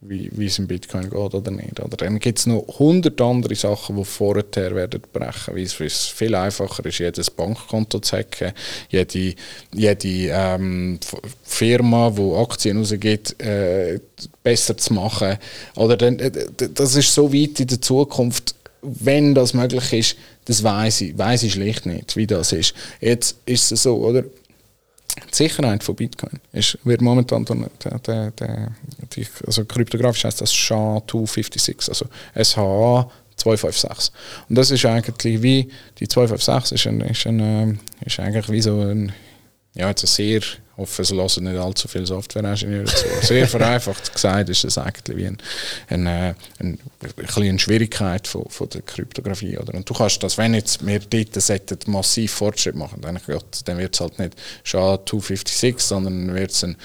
wie, wie es im Bitcoin geht oder nicht. Oder dann gibt es noch hundert andere Sachen, die vorher werden brechen, weil es viel einfacher ist, jedes Bankkonto zu hacken, jede, jede ähm, Firma, die Aktien rausgibt, äh, besser zu machen. Oder dann, äh, das ist so weit in der Zukunft, wenn das möglich ist, das weiß ich, weiß ich schlicht nicht, wie das ist. Jetzt ist es so, oder? Die Sicherheit von Bitcoin ist, wird momentan der, der, der, die, also kryptografisch heißt das SHA-256, also SHA 256. Und das ist eigentlich wie, die 256 ist, ein, ist, ein, ähm, ist eigentlich wie so ein, ja, jetzt sehr hoffe, es lassen nicht allzu viele Software-Ingenieure zu. Sehr vereinfacht gesagt ist das eigentlich wie ein, ein, ein, ein, eine Schwierigkeit von, von der Kryptographie. Oder? Und du kannst das, wenn jetzt wir dort massiv Fortschritt machen, dann, dann wird es halt nicht SHA-256, sondern wird es ein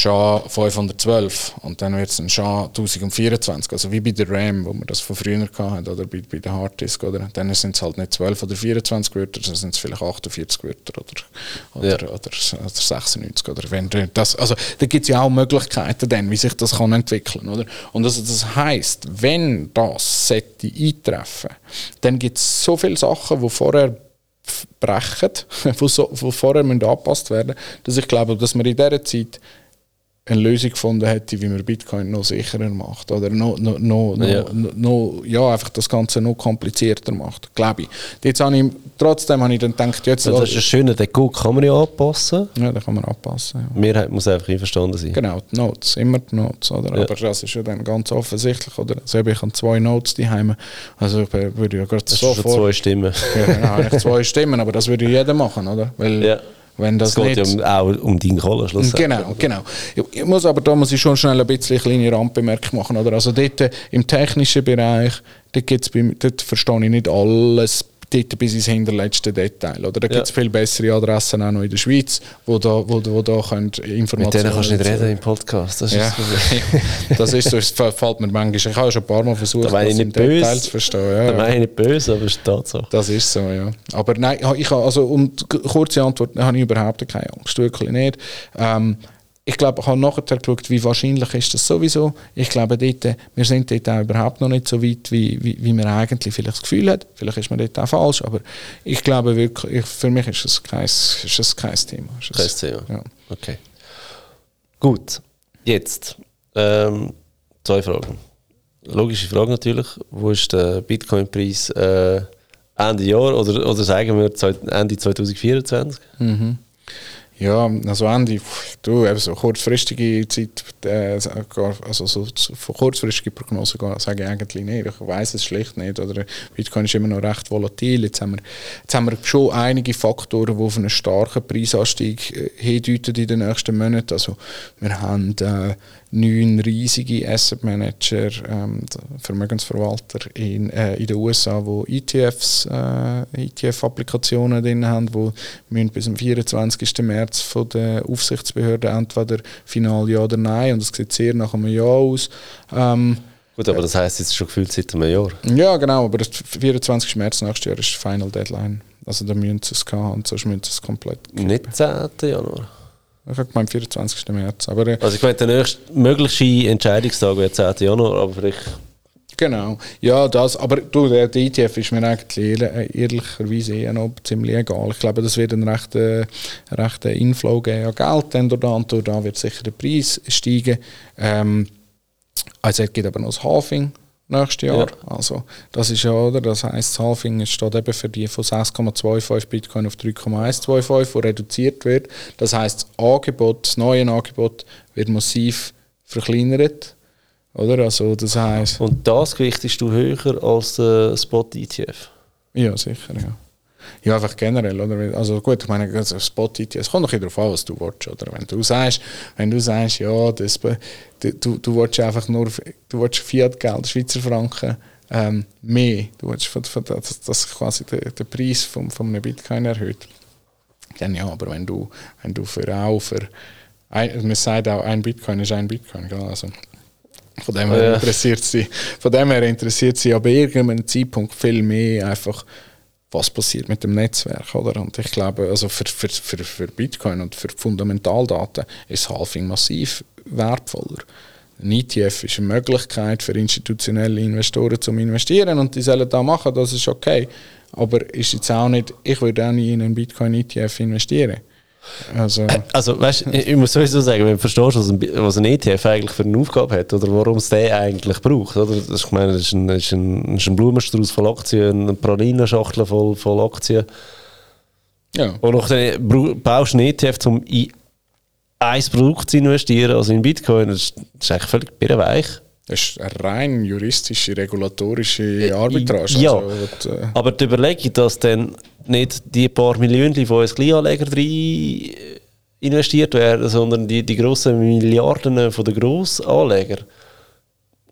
SHA 512 und dann wird es ein SHA 1024, also wie bei der RAM, wo man das von früher hatten, oder bei, bei der Harddisk, oder? Dann sind es halt nicht 12 oder 24 Wörter, dann sind es vielleicht 48 Wörter oder, oder, ja. oder, oder, 96, oder wenn das, also da gibt es ja auch Möglichkeiten dann, wie sich das kann entwickeln, oder? Und also das heißt, wenn das sollte eintreffen, dann gibt es so viele Sachen, die vorher brechen, die, so, vorher angepasst werden dass ich glaube, dass wir in dieser Zeit eine Lösung gefunden hätte, wie man Bitcoin noch sicherer macht oder noch, noch, noch, ja. noch, noch ja, einfach das Ganze noch komplizierter macht, glaube ich. Jetzt habe ich. Trotzdem habe ich dann gedacht, jetzt... Das ist das Schöne, den Code kann man ja anpassen. Ja, den kann man anpassen. Ja. Mehrheit muss einfach einverstanden sein. Genau, die Notes, immer die Notes, oder? Ja. Aber das ist ja dann ganz offensichtlich, oder? Also ich habe zwei Notes daheim, also ich würde ja gerade so vor... zwei Stimmen. Ja, genau, zwei Stimmen, aber das würde jeder machen, oder? Weil ja. Wenn das es geht nicht, ja auch um deinen Kohle Genau, genau. Ich muss aber da muss ich schon schnell ein bisschen eine kleine Randbemerkung machen. Oder? Also dort äh, im technischen Bereich, dort, gibt's bei, dort verstehe ich nicht alles dort bis ins hinterletzte Detail. Oder? Da gibt es viel bessere Adressen auch noch in der Schweiz, wo da, wo, wo da könnt Informationen... Mit denen kannst du nicht reden im Podcast. Das ist, ja. das, ist so, es fällt mir manchmal... Ich habe schon ein paar Mal versucht, da das im Detail zu verstehen. Ja, da meine ich nicht böse, aber es ist Tatsache. Das ist so, ja. Aber nein, ich habe, also, und kurze Antwort, habe ich überhaupt keine Angst, wirklich nicht. Ähm, ich glaube, ich habe nachher geschaut, wie wahrscheinlich ist das sowieso. Ich glaube, dort, wir sind dort auch überhaupt noch nicht so weit, wie, wie, wie man eigentlich vielleicht das Gefühl hat. Vielleicht ist man dort auch falsch, aber ich glaube wirklich, ich, für mich ist das kein, ist das kein Thema. Ist kein Thema? Ja. Okay. Gut, jetzt ähm, zwei Fragen. Logische Frage natürlich, wo ist der Bitcoin-Preis äh, Ende Jahr oder, oder sagen wir Ende 2024? Mhm. Ja, also Ende, du, eben so kurzfristige Zeit, äh, also so, so kurzfristige Prognosen sage ich eigentlich nicht. Ich weiß es schlicht nicht. Oder Bitcoin ist immer noch recht volatil. Jetzt haben wir, jetzt haben wir schon einige Faktoren, die auf einen starken Preisanstieg äh, hindeuten in den nächsten Monaten. Also wir haben äh, neun riesige Asset Manager, ähm, Vermögensverwalter in, äh, in den USA, die ETFs, äh, ETF-Applikationen drin haben, die bis zum 24. März von der Aufsichtsbehörde entweder final ja oder nein und das sieht sehr nach einem Jahr aus. Ähm, Gut, aber das heisst jetzt schon gefühlt seit einem Jahr. Ja, genau, aber der 24. März nächstes Jahr ist die Final Deadline. Also da müssen sie es haben, sonst müssen sie es komplett kippen. Nicht 10. Januar? Ich habe gemeint 24. März. Aber, äh, also ich meine, der nächste mögliche Entscheidungstag wäre 10. Januar, aber vielleicht... Genau, ja, das, aber du, der ETF ist mir eigentlich äh, ehrlicherweise eher noch ziemlich egal. Ich glaube, das wird ein rechter, rechter Inflow geben an Geld, dann durch da und durch da wird sicher der Preis steigen. Ähm, also es gibt aber noch das Halving nächstes Jahr. Ja. Also das ist ja, oder? Das heisst, das Halving steht eben für die von 6,25 Bitcoin auf 3,125, wo reduziert wird. Das heisst, das Angebot, das neue Angebot wird massiv verkleinert. Oder? Also, das heisst, Und das gewichtest du höher als der Spot-ETF? Ja, sicher, ja. Ja, einfach generell, oder? Also gut, ich meine, also Spot IT, es kommt doch darauf an, was du willst, oder? Wenn du sagst, wenn du sagst, ja, das, du, du willst einfach nur, du willst Fiat-Geld, Schweizer Franken, ähm, mehr, du willst, dass, dass quasi der, der Preis von, von einem Bitcoin erhöht, dann ja, aber wenn du, wenn du für auch für, ein, man sagt auch, ein Bitcoin ist ein Bitcoin, gell? also von dem her interessiert sie, von dem her interessiert sie aber irgendeinem Zeitpunkt viel mehr einfach was passiert mit dem Netzwerk. Oder? Und ich glaube, also für, für, für, für Bitcoin und für Fundamentaldaten ist Halving massiv wertvoller. Ein ETF ist eine Möglichkeit für institutionelle Investoren zu investieren und die sollen da machen, das ist okay. Aber ist jetzt auch nicht, ich würde auch nie in einen Bitcoin-ETF investieren. Also, also weißt, ich, ich muss sowieso sagen, wenn du verstehst, was ein, was ein ETF eigentlich für eine Aufgabe hat oder warum es den eigentlich braucht. Oder? Das, ich meine, das ist ein, das ist ein, das ist ein Blumenstrauß von Aktien, eine Pralinenschachtel voll, voll Aktien. Ja. Und dann baust du einen ETF, um in ein Produkt zu investieren, also in Bitcoin. Das ist, eigentlich völlig birrenweich. Das ist eine rein juristische, regulatorische äh, Arbitrage. Ja, also, äh aber die Überlegung, dass dann nicht die paar Millionen von uns Kleinanleger rein investiert werden, sondern die, die grossen Milliarden von den Grossanleger.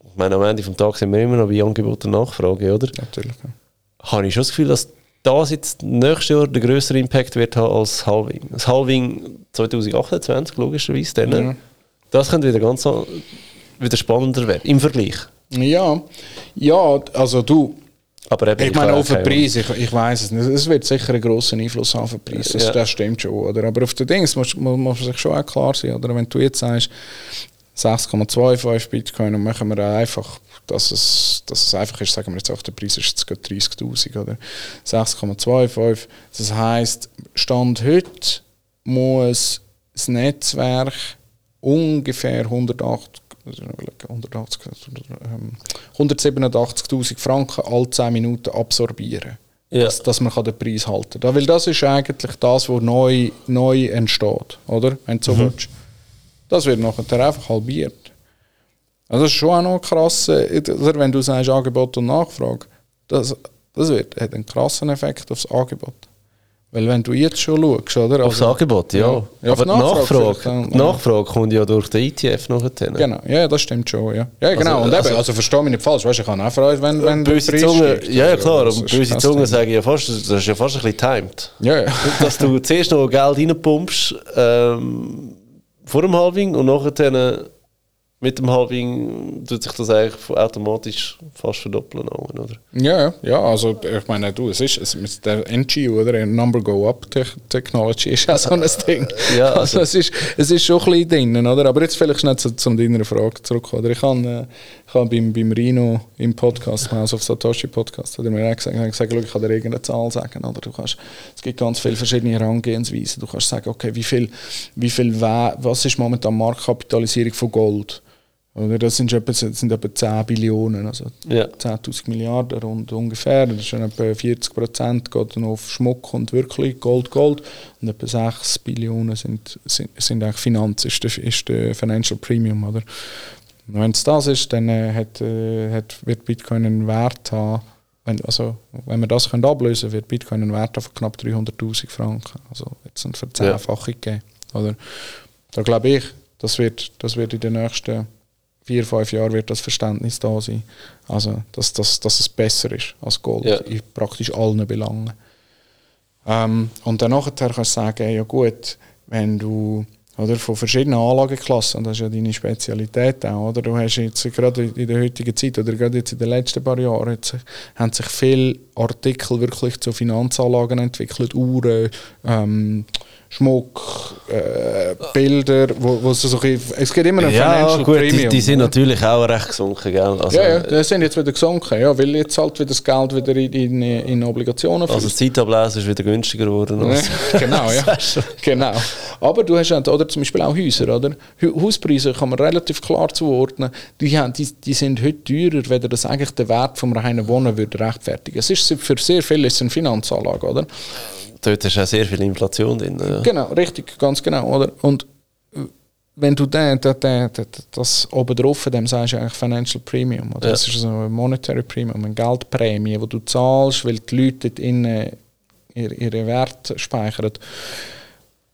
Ich meine, am Ende des Tages sind wir immer noch bei Angebot und Nachfrage, oder? Natürlich. Ja. Habe ich schon das Gefühl, dass das jetzt nächstes Jahr der größere Impact wird haben als Halving. Das Halving 2028, logischerweise, dann, ja. das könnte wieder ganz wieder spannender werden, im Vergleich. Ja, ja, also du, aber ich meine, auf den Preis, ich, ich weiß es nicht. Es wird sicher einen grossen Einfluss haben auf den Preis, das, ja. das stimmt schon. Oder? Aber auf den Dings muss, muss man sich schon auch klar sein. Oder? Wenn du jetzt sagst, 6,25 Bitcoin und machen wir einfach, dass es, dass es einfach ist, sagen wir jetzt auch, der Preis ist jetzt 30'000 oder 6,25. Das heisst, Stand heute muss das Netzwerk ungefähr 180 187.000 ähm, Franken alle 10 Minuten absorbieren. Ja. Dass, dass man den Preis halten kann. Weil das ist eigentlich das, was neu, neu entsteht, oder? Wenn du so mhm. willst. Das wird nachher einfach halbiert. Also das ist schon auch noch krass, wenn du sagst Angebot und Nachfrage, das, das wird, hat einen krassen Effekt aufs Angebot. Weil wenn du jetzt schon schaust, oder? Aufs also, Angebot, ja. ja. Aber die Nachfrage, Nachfrage, Nachfrage kommt ja durch den ETF nachher. Genau, ja, das stimmt schon, ja. Ja, genau. Also, und eben, also, also verstehe mich nicht falsch, weißt, ich kann auch freuen, wenn, wenn böse Zunge, Ja, ja, klar, aber böse Zungen sagen ja fast, das ist ja fast ein bisschen timed. Ja, ja. Dass du zuerst noch Geld reinpumpst, ähm, vor dem Halving und nachher mit dem Halving tut sich das eigentlich automatisch fast verdoppeln, oder? Ja, ja, also ich meine, du, es ist es mit der NGU oder Number Go Up Technology ist auch so ein Ding. ja, also, also es, ist, es ist schon ein bisschen drin, oder? Aber jetzt vielleicht schnell zu, zu deiner Frage zurück, oder? Ich habe, äh, ich habe beim, beim Rino im Podcast, House of Satoshi Podcast, hat er mir auch gesagt, gesagt ich kann dir irgendeine Zahl sagen, oder? Du kannst, es gibt ganz viele verschiedene Herangehensweisen. Du kannst sagen, okay, wie viel, wie viel, was ist momentan Marktkapitalisierung von Gold? Oder das sind etwa, sind etwa 10 Billionen, also ja. 10.000 Milliarden rund ungefähr. Das ist etwa 40 Prozent geht dann auf Schmuck und wirklich Gold, Gold. Und etwa 6 Billionen sind, sind, sind eigentlich Finanz, ist der, ist der Financial Premium. Oder? Wenn es das ist, dann äh, hat, äh, hat, wird Bitcoin einen Wert haben, wenn, also, wenn wir das können ablösen können, wird Bitcoin einen Wert von knapp 300'000 Franken. Also jetzt eine Verzehnfachung ja. geben. Oder? Da glaube ich, das wird, das wird in den nächsten vier, fünf Jahren wird das Verständnis da sein. Also, dass, dass, dass es besser ist als Gold ja. in praktisch allen Belangen. Ähm, und dann nachher kannst du sagen, ja gut, wenn du oder von verschiedenen Anlageklassen, und das ist ja deine Spezialität auch, oder? Du hast jetzt gerade in der heutigen Zeit oder gerade jetzt in den letzten paar Jahren jetzt, haben sich viele Artikel wirklich zu Finanzanlagen entwickelt, Uhren, ähm, Schmuck, äh, Bilder, wo, wo so ein es geht immer ein ja, Financial gut, Premium. Die, die sind natürlich auch recht gesunken, gell? Also, ja, ja, die sind jetzt wieder gesunken, ja, weil jetzt halt wieder das Geld wieder in, in, in Obligationen fließt. Also das Zeitablasen ist wieder günstiger geworden. Ja, genau, ja, genau. Aber du hast oder zum Beispiel auch Häuser, oder? Hauspreise kann man relativ klar zuordnen. Die, haben, die, die sind heute teurer, wenn das eigentlich den Wert vom reinen Wohnen würde rechtfertigen. Es ist für sehr viele ist eine Finanzanlage, oder? Dort ist auch sehr viel Inflation drin. Ja. Genau, richtig, ganz genau. Oder? Und äh, wenn du den, den, den, das oben drauf, dem sagst du eigentlich Financial Premium. Oder? Ja. Das ist so ein Monetary Premium, eine Geldprämie, die du zahlst, weil die Leute innen ihre, Werte speichern.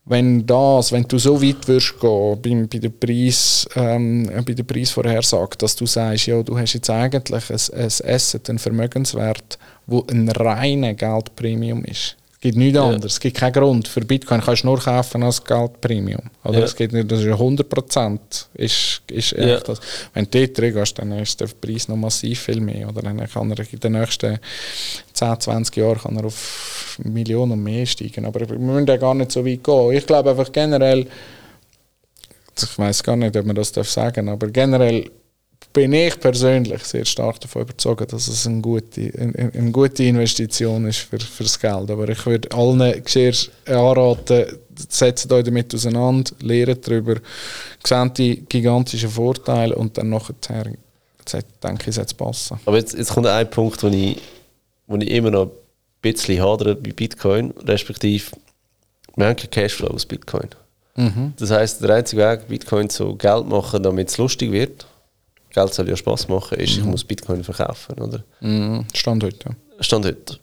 Wenn das, wenn du so weit wirst gehen bei, bei der Preis, ähm, bei der Preisvorhersage, dass du sagst, ja, du hast jetzt eigentlich ein, ein Asset, einen Vermögenswert, wo ein reines Geldpremium ist gibt nichts ja. anderes. Es gibt keinen Grund. Für Bitcoin kannst du nur kaufen als Geldpremium. Oder? Ja. Es gibt nicht, das ist 100% ist, ist ja. das. Wenn du dort drin gehst, dann ist der Preis noch massiv viel mehr. Oder dann kann er in den nächsten 10, 20 Jahren kann er auf Millionen und mehr steigen. Aber wir müssen ja gar nicht so weit gehen. Ich glaube einfach generell, ich weiß gar nicht, ob man das sagen darf, aber generell bin ich persönlich sehr stark davon überzeugt, dass es eine gute, eine, eine gute Investition ist für, für das Geld. Aber ich würde allen sehr anraten, setzt euch damit auseinander, lehrt darüber, seht die gigantischen Vorteile und dann nachher denke ich, es passen. Aber jetzt, jetzt kommt ein Punkt, wo ich, wo ich immer noch ein bisschen hadere bei Bitcoin, respektive wir haben keinen Cashflow aus Bitcoin. Mhm. Das heißt, der einzige Weg, Bitcoin zu Geld machen, damit es lustig wird, Geld soll ja Spaß machen, ist, mhm. ich muss Bitcoin verkaufen, oder? Mhm. Stand heute. Stand heute.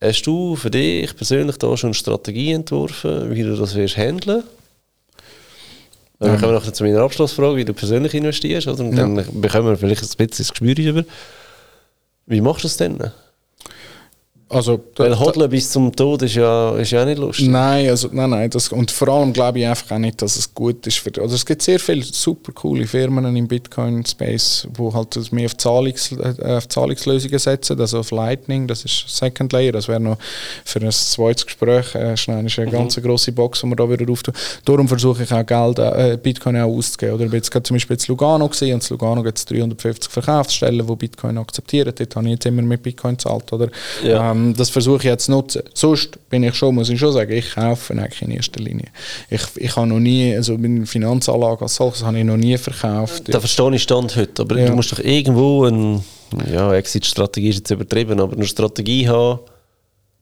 Hast du für dich persönlich da schon eine Strategie entworfen, wie du das wirst handeln? Dann kommen wir noch zu meiner Abschlussfrage, wie du persönlich investierst, oder? Und dann bekommen wir vielleicht ein bisschen das Gespür über. Wie machst du das denn? Also, Weil Hodeln bis zum Tod ist ja, ist ja nicht lustig. Nein, also, nein, nein. Das, und vor allem glaube ich einfach auch nicht, dass es gut ist. Für, also es gibt sehr viele super coole Firmen im Bitcoin-Space, die halt mehr auf, Zahlungs, äh, auf Zahlungslösungen setzen, also auf Lightning, das ist Second Layer. Das wäre noch für ein zweites Gespräch äh, schnell ist eine mhm. ganz grosse Box, die wir da wieder auftun. Darum versuche ich auch Geld, äh, Bitcoin auch auszugeben. Oder ich jetzt gerade zum Beispiel in Lugano gesehen und in Lugano gibt es 350 Verkaufsstellen, die Bitcoin akzeptieren. Dort habe ich jetzt immer mit Bitcoin gezahlt. Oder? Ja. Ähm, ähm, das versuche ich jetzt zu nutzen. Sonst bin ich schon, muss ich schon sagen, ich kaufe eigentlich in erster Linie. Ich, ich habe noch nie, also meine Finanzanlage als solches habe ich noch nie verkauft. Da verstehe ich Stand heute, aber ja. du musst doch irgendwo ein, ja, Exit-Strategie ist jetzt übertrieben, aber eine Strategie haben.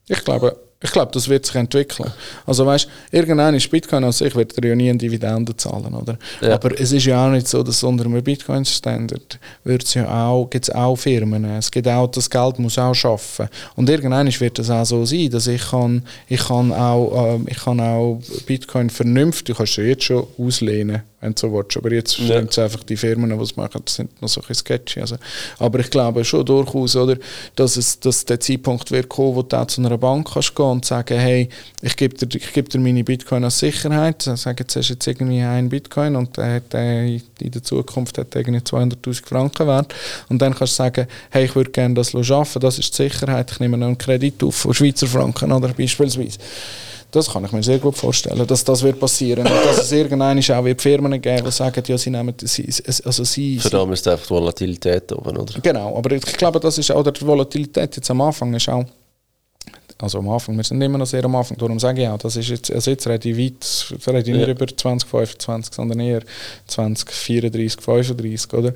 Ich glaube, ich glaube, das wird sich entwickeln. Also weißt, irgendwann ist Bitcoin an sich wird er ja nie eine Dividende zahlen, oder? Ja. Aber es ist ja auch nicht so, dass unter einem Bitcoin-Standard wird's ja auch, gibt's auch Firmen. Es gibt auch, das Geld muss auch schaffen. Und irgendwann wird es auch so sein, dass ich kann, ich kann auch, ähm, ich kann auch Bitcoin vernünftig, kannst du jetzt schon auslehnen wenn du so willst. Aber jetzt ja. sind es einfach die Firmen, die es machen, das sind noch so ein sketchy. Also, aber ich glaube schon durchaus, oder, dass, es, dass der Zeitpunkt wird kommen, wo du auch zu einer Bank kannst gehen und sagen, hey, ich gebe dir, ich gebe dir meine Bitcoin als Sicherheit. Sagen, jetzt hast du jetzt irgendwie einen Bitcoin und der hat der in der Zukunft hat irgendwie 200'000 Franken wert. Und dann kannst du sagen, hey, ich würde gerne das schaffen, das ist die Sicherheit, ich nehme noch einen Kredit auf von Schweizer Franken oder beispielsweise. Das kann ich mir sehr gut vorstellen, dass das wird passieren und dass es irgendwann auch wird Firmen geben, die sagen, ja, sie nehmen, sie, also sie... Für da müsste einfach die Volatilität oben, oder? Genau, aber ich glaube, das ist auch, die Volatilität jetzt am Anfang ist auch, also am Anfang, wir sind immer noch sehr am Anfang, darum sage ich auch, das ist jetzt, also jetzt rede ich weit, rede ich nicht ja. über 2025, sondern eher 2034, 35, oder?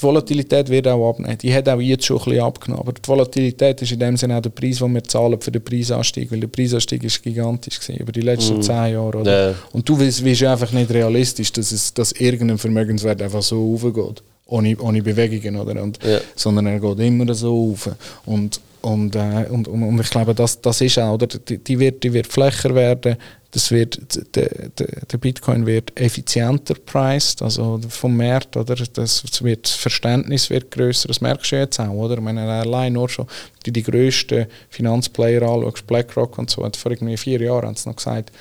Die, Volatilität wird auch abnehmen. Die hat auch jetzt schon ein bisschen abgenommen. Aber die Volatilität ist in dem Sinne auch der Preis, den wir zahlen für den Preisanstieg. Weil der Preisanstieg ist gigantisch gewesen, über die letzten mm. zehn Jahre. Oder? Yeah. Und du bist, bist einfach nicht realistisch, dass, es, dass irgendein Vermögenswert einfach so aufgeht. Ohne, ohne Bewegungen. Oder? Und, yeah. Sondern er geht immer so auf. Und, und, äh, und, und, und, ich glaube, das, das ist auch, oder? Die, die, wird, die wird flächer werden das wird, der, der, Bitcoin wird effizienter priced, also vom Markt, oder? Das wird, das Verständnis wird größer, das merkst du jetzt auch, oder? Ich meine, allein nur schon die, die grössten Finanzplayer anschaust, BlackRock und so, vor irgendwie vier Jahren haben sie noch gesagt,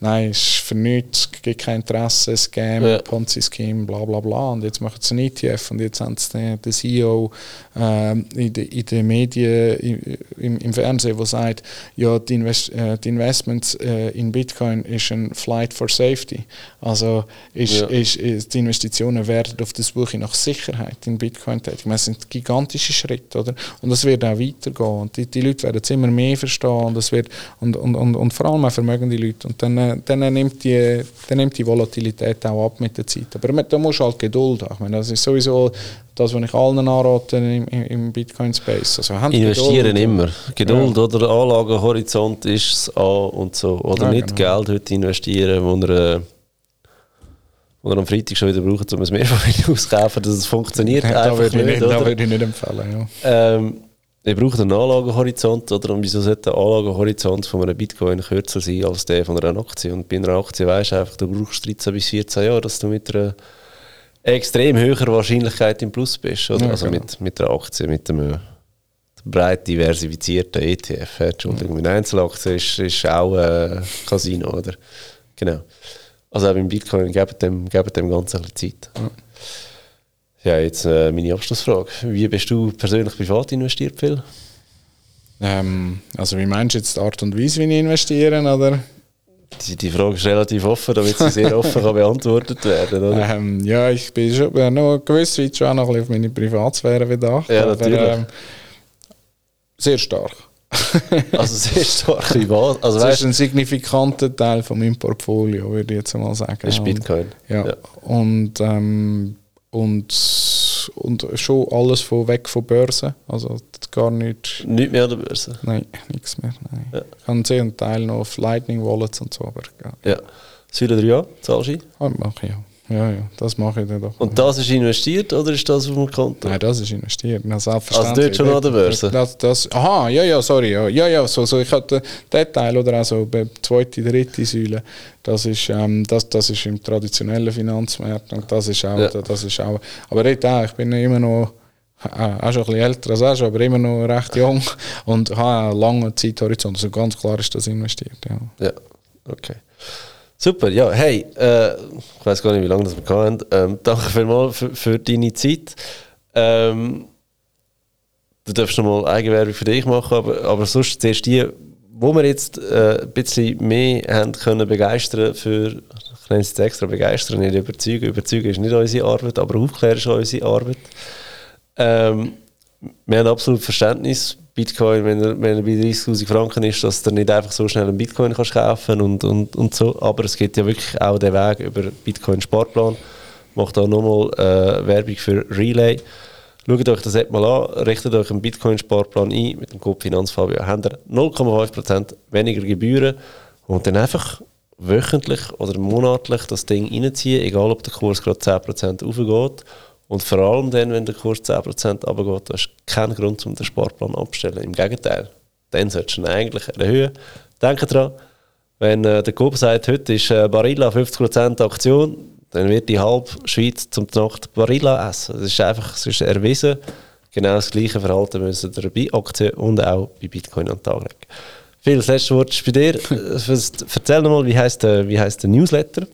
nein, es ist für nichts, es gibt kein Interesse, Scam, ja. Ponzi-Scheme, bla bla bla. Und jetzt machen sie einen ETF und jetzt haben sie den, den CEO äh, in, de, in den Medien, im, im Fernsehen, der sagt, ja, die, Invest, äh, die Investments äh, in Bitcoin ist ein Flight for Safety. Also ist, ja. ist, ist, die Investitionen werden auf das Buch nach Sicherheit in Bitcoin tätig. Das sind gigantische Schritte, oder? Und das wird auch weitergehen. Und die, die Leute werden es immer mehr verstehen und, das wird, und, und, und, und vor allem auch vermögende Leute. Und dann dann, nimmt die, dann nimmt die Volatilität auch ab mit der Zeit. Aber da musst du halt Geduld haben. Ich meine, das ist sowieso das, was ich allen anrate im, im Bitcoin-Space. Also, Investieren Geduld, immer. Geduld ja. oder Anlagehorizont ist es an und so. Oder ja, nicht genau. Geld heute investieren, wo er, wo er am Freitag schon wieder braucht, um es Mehrfamilien auszukaufen. Das funktioniert ja, einfach nicht. nicht da würde ich nicht empfehlen. Ja. Ähm, Ihr braucht einen Anlagehorizont, oder? Und wieso sollte der Anlagehorizont von einem Bitcoin kürzer sein als der von einer Aktie? Und bei einer Aktie weißt du einfach, du brauchst 13 bis 14 Jahre, dass du mit einer extrem höheren Wahrscheinlichkeit im Plus bist, oder? Ja, also genau. mit, mit einer Aktie, mit einem breit diversifizierten ETF. Entschuldigung, mit Einzelaktien ist, ist auch ein Casino, oder? Genau. Also auch beim Bitcoin geben dem, geben dem ganz ein Zeit. Mhm. Ja, jetzt äh, meine Abschlussfrage. Wie bist du persönlich privat investiert, Phil? Ähm, also wie meinst du jetzt die Art und Weise, wie ich investiere, oder? Die, die Frage ist relativ offen, damit sie sehr offen kann beantwortet werden, oder? Ähm, ja, ich bin schon bin noch gewiss weit schon noch ein auf meine Privatsphäre bedacht. Ja, natürlich. Aber, ähm, sehr stark. also sehr stark privat. Also, das ist ein signifikanter Teil von meinem Portfolio, würde ich jetzt mal sagen. Das ist Bitcoin. Und, ja. ja. Und ähm, und, und schon alles von weg von Börse. Also gar nicht. Nicht mehr an der Börse? Nein, nichts mehr. Nein. Ja. Ich habe einen Teil noch auf Lightning Wallets und so. Aber, ja. ja. Drei Jahren zahlst du? Ja, mache ich ja. Ja, ja, das mache ich dann doch. Und das ist investiert oder ist das auf dem Konto? Nein, das ist investiert. Na, also dort schon an der Börse? Das, das, aha, ja, ja, sorry. Ja, ja, ja so, so, ich hatte den Teil oder also bei zweite, dritte Säule, das ist, ähm, das, das ist im traditionellen Finanzmarkt und das ist auch, ja. das ist auch, aber dort auch, ich bin immer noch auch schon ein bisschen älter als er, aber immer noch recht jung und habe einen langen Zeithorizont. Also ganz klar ist das investiert, ja. Ja, okay. Super, ja, hey, äh, ich weiß gar nicht, wie lange das wir haben. Ähm, danke vielmals für, für deine Zeit. Ähm, du darfst noch mal Eigenwerbung für dich machen, aber, aber sonst zuerst die, wo wir jetzt äh, ein bisschen mehr haben können begeistern für, ich nenne es jetzt extra begeistern, nicht überzeugen. Überzeugen ist nicht unsere Arbeit, aber aufklären ist unsere Arbeit. Ähm, wir haben absolut Verständnis Bitcoin, wenn er, wenn er bei 30'000 Franken ist, dass du nicht einfach so schnell einen Bitcoin kannst kaufen und, und, und so. Aber es gibt ja wirklich auch den Weg über Bitcoin-Sparplan. Macht auch nochmal äh, Werbung für Relay. Schaut euch das mal an, richtet euch einen Bitcoin-Sparplan ein mit dem Code Finanzfabio. Ihr 0,5% weniger Gebühren und dann einfach wöchentlich oder monatlich das Ding reinziehen, egal ob der Kurs gerade 10% aufgeht. Und vor allem dann, wenn der Kurs 10% runtergeht, hast du keinen Grund, um den Sparplan abzustellen. Im Gegenteil, dann solltest du ihn eigentlich erhöhen. Denke dran, wenn äh, der Coop sagt, heute ist äh, Barilla 50% Aktion, dann wird die halbe Schweiz zum Nacht Barilla essen. Das ist einfach das ist erwiesen. Genau das gleiche Verhalten müssen wir bei Aktien und auch bei Bitcoin an den Tag legen. Phil, das letzte Wort ist bei dir. Erzähl nochmal, wie heißt der, wie heißt der Newsletter?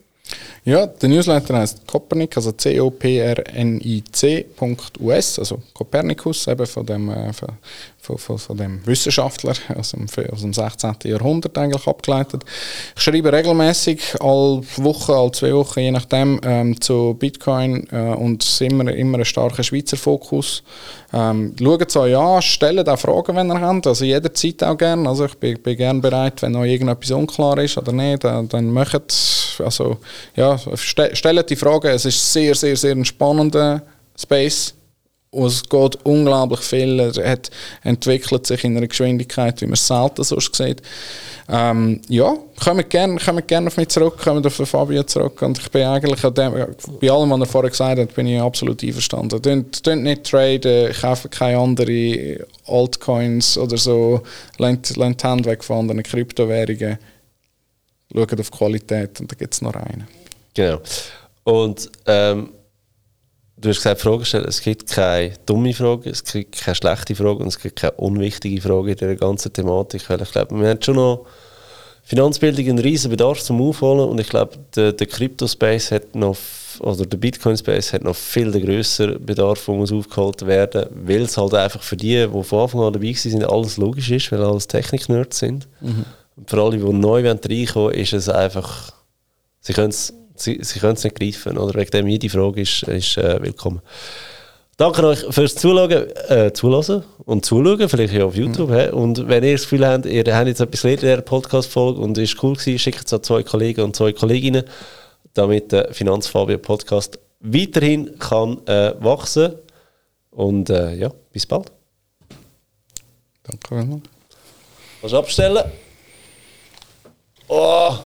Ja, der Newsletter heißt Copernic, also C-O-P-R-N-I-C.us, also Copernicus, eben von dem, äh, von, von, von, dem Wissenschaftler aus dem, aus dem 16. Jahrhundert eigentlich abgeleitet. Ich schreibe regelmäßig, alle Woche, alle zwei Wochen, je nachdem, ähm, zu Bitcoin äh, und immer, immer einen starken Schweizer Fokus. Ähm, schaut es euch an, stellt auch Fragen, wenn ihr habt, also jederzeit auch gerne. Also ich bin, bin gerne bereit, wenn noch irgendetwas unklar ist oder nicht, dann, dann macht also ja, ste stellt die Frage, es ist sehr, sehr, sehr ein spannender Space. Und es geht unglaublich viel. Er hat, entwickelt sich in einer Geschwindigkeit, wie man es selten sonst sieht. Ähm, ja, kommt gerne, gerne auf mich zurück, kommt auf Fabio zurück. Und ich bin eigentlich dem, bei allem, was er vorher gesagt hat, bin ich absolut einverstanden. Tönt nicht traden, kaufen keine anderen Altcoins oder so, lehnt die Hand weg von anderen Kryptowährungen. Schaut auf Qualität und da gibt es noch einen. Genau. Und ähm, du hast gesagt, Fragen stellen. Es gibt keine dumme Frage, es gibt keine schlechte Frage und es gibt keine unwichtige Frage in dieser ganzen Thematik. Weil ich glaube, wir haben schon noch Finanzbildung einen riesen Bedarf zum Aufholen und ich glaube, der, der Crypto-Space hat noch, oder der Bitcoin-Space hat noch viel größeren Bedarf, der muss aufgeholt werden, weil es halt einfach für die, die von Anfang an dabei sind, alles logisch ist, weil alles Technik-Nerds sind. Mhm. Und für alle, die neu reinkommen, ist es einfach, sie können es sie, sie können es nicht greifen. Oder wegen dem jede Frage ist, ist äh, willkommen. Danke euch fürs Zuschauen, äh, Zulassen und Zuschauen, vielleicht ja auf YouTube. Mhm. Und wenn ihr das Gefühl habt, ihr habt jetzt etwas gelernt in dieser Podcast-Folge und es war cool gewesen, schickt es an zwei Kollegen und zwei Kolleginnen, damit der Finanzfabio-Podcast weiterhin kann äh, wachsen Und äh, ja, bis bald. Danke. Kannst du abstellen? Oh!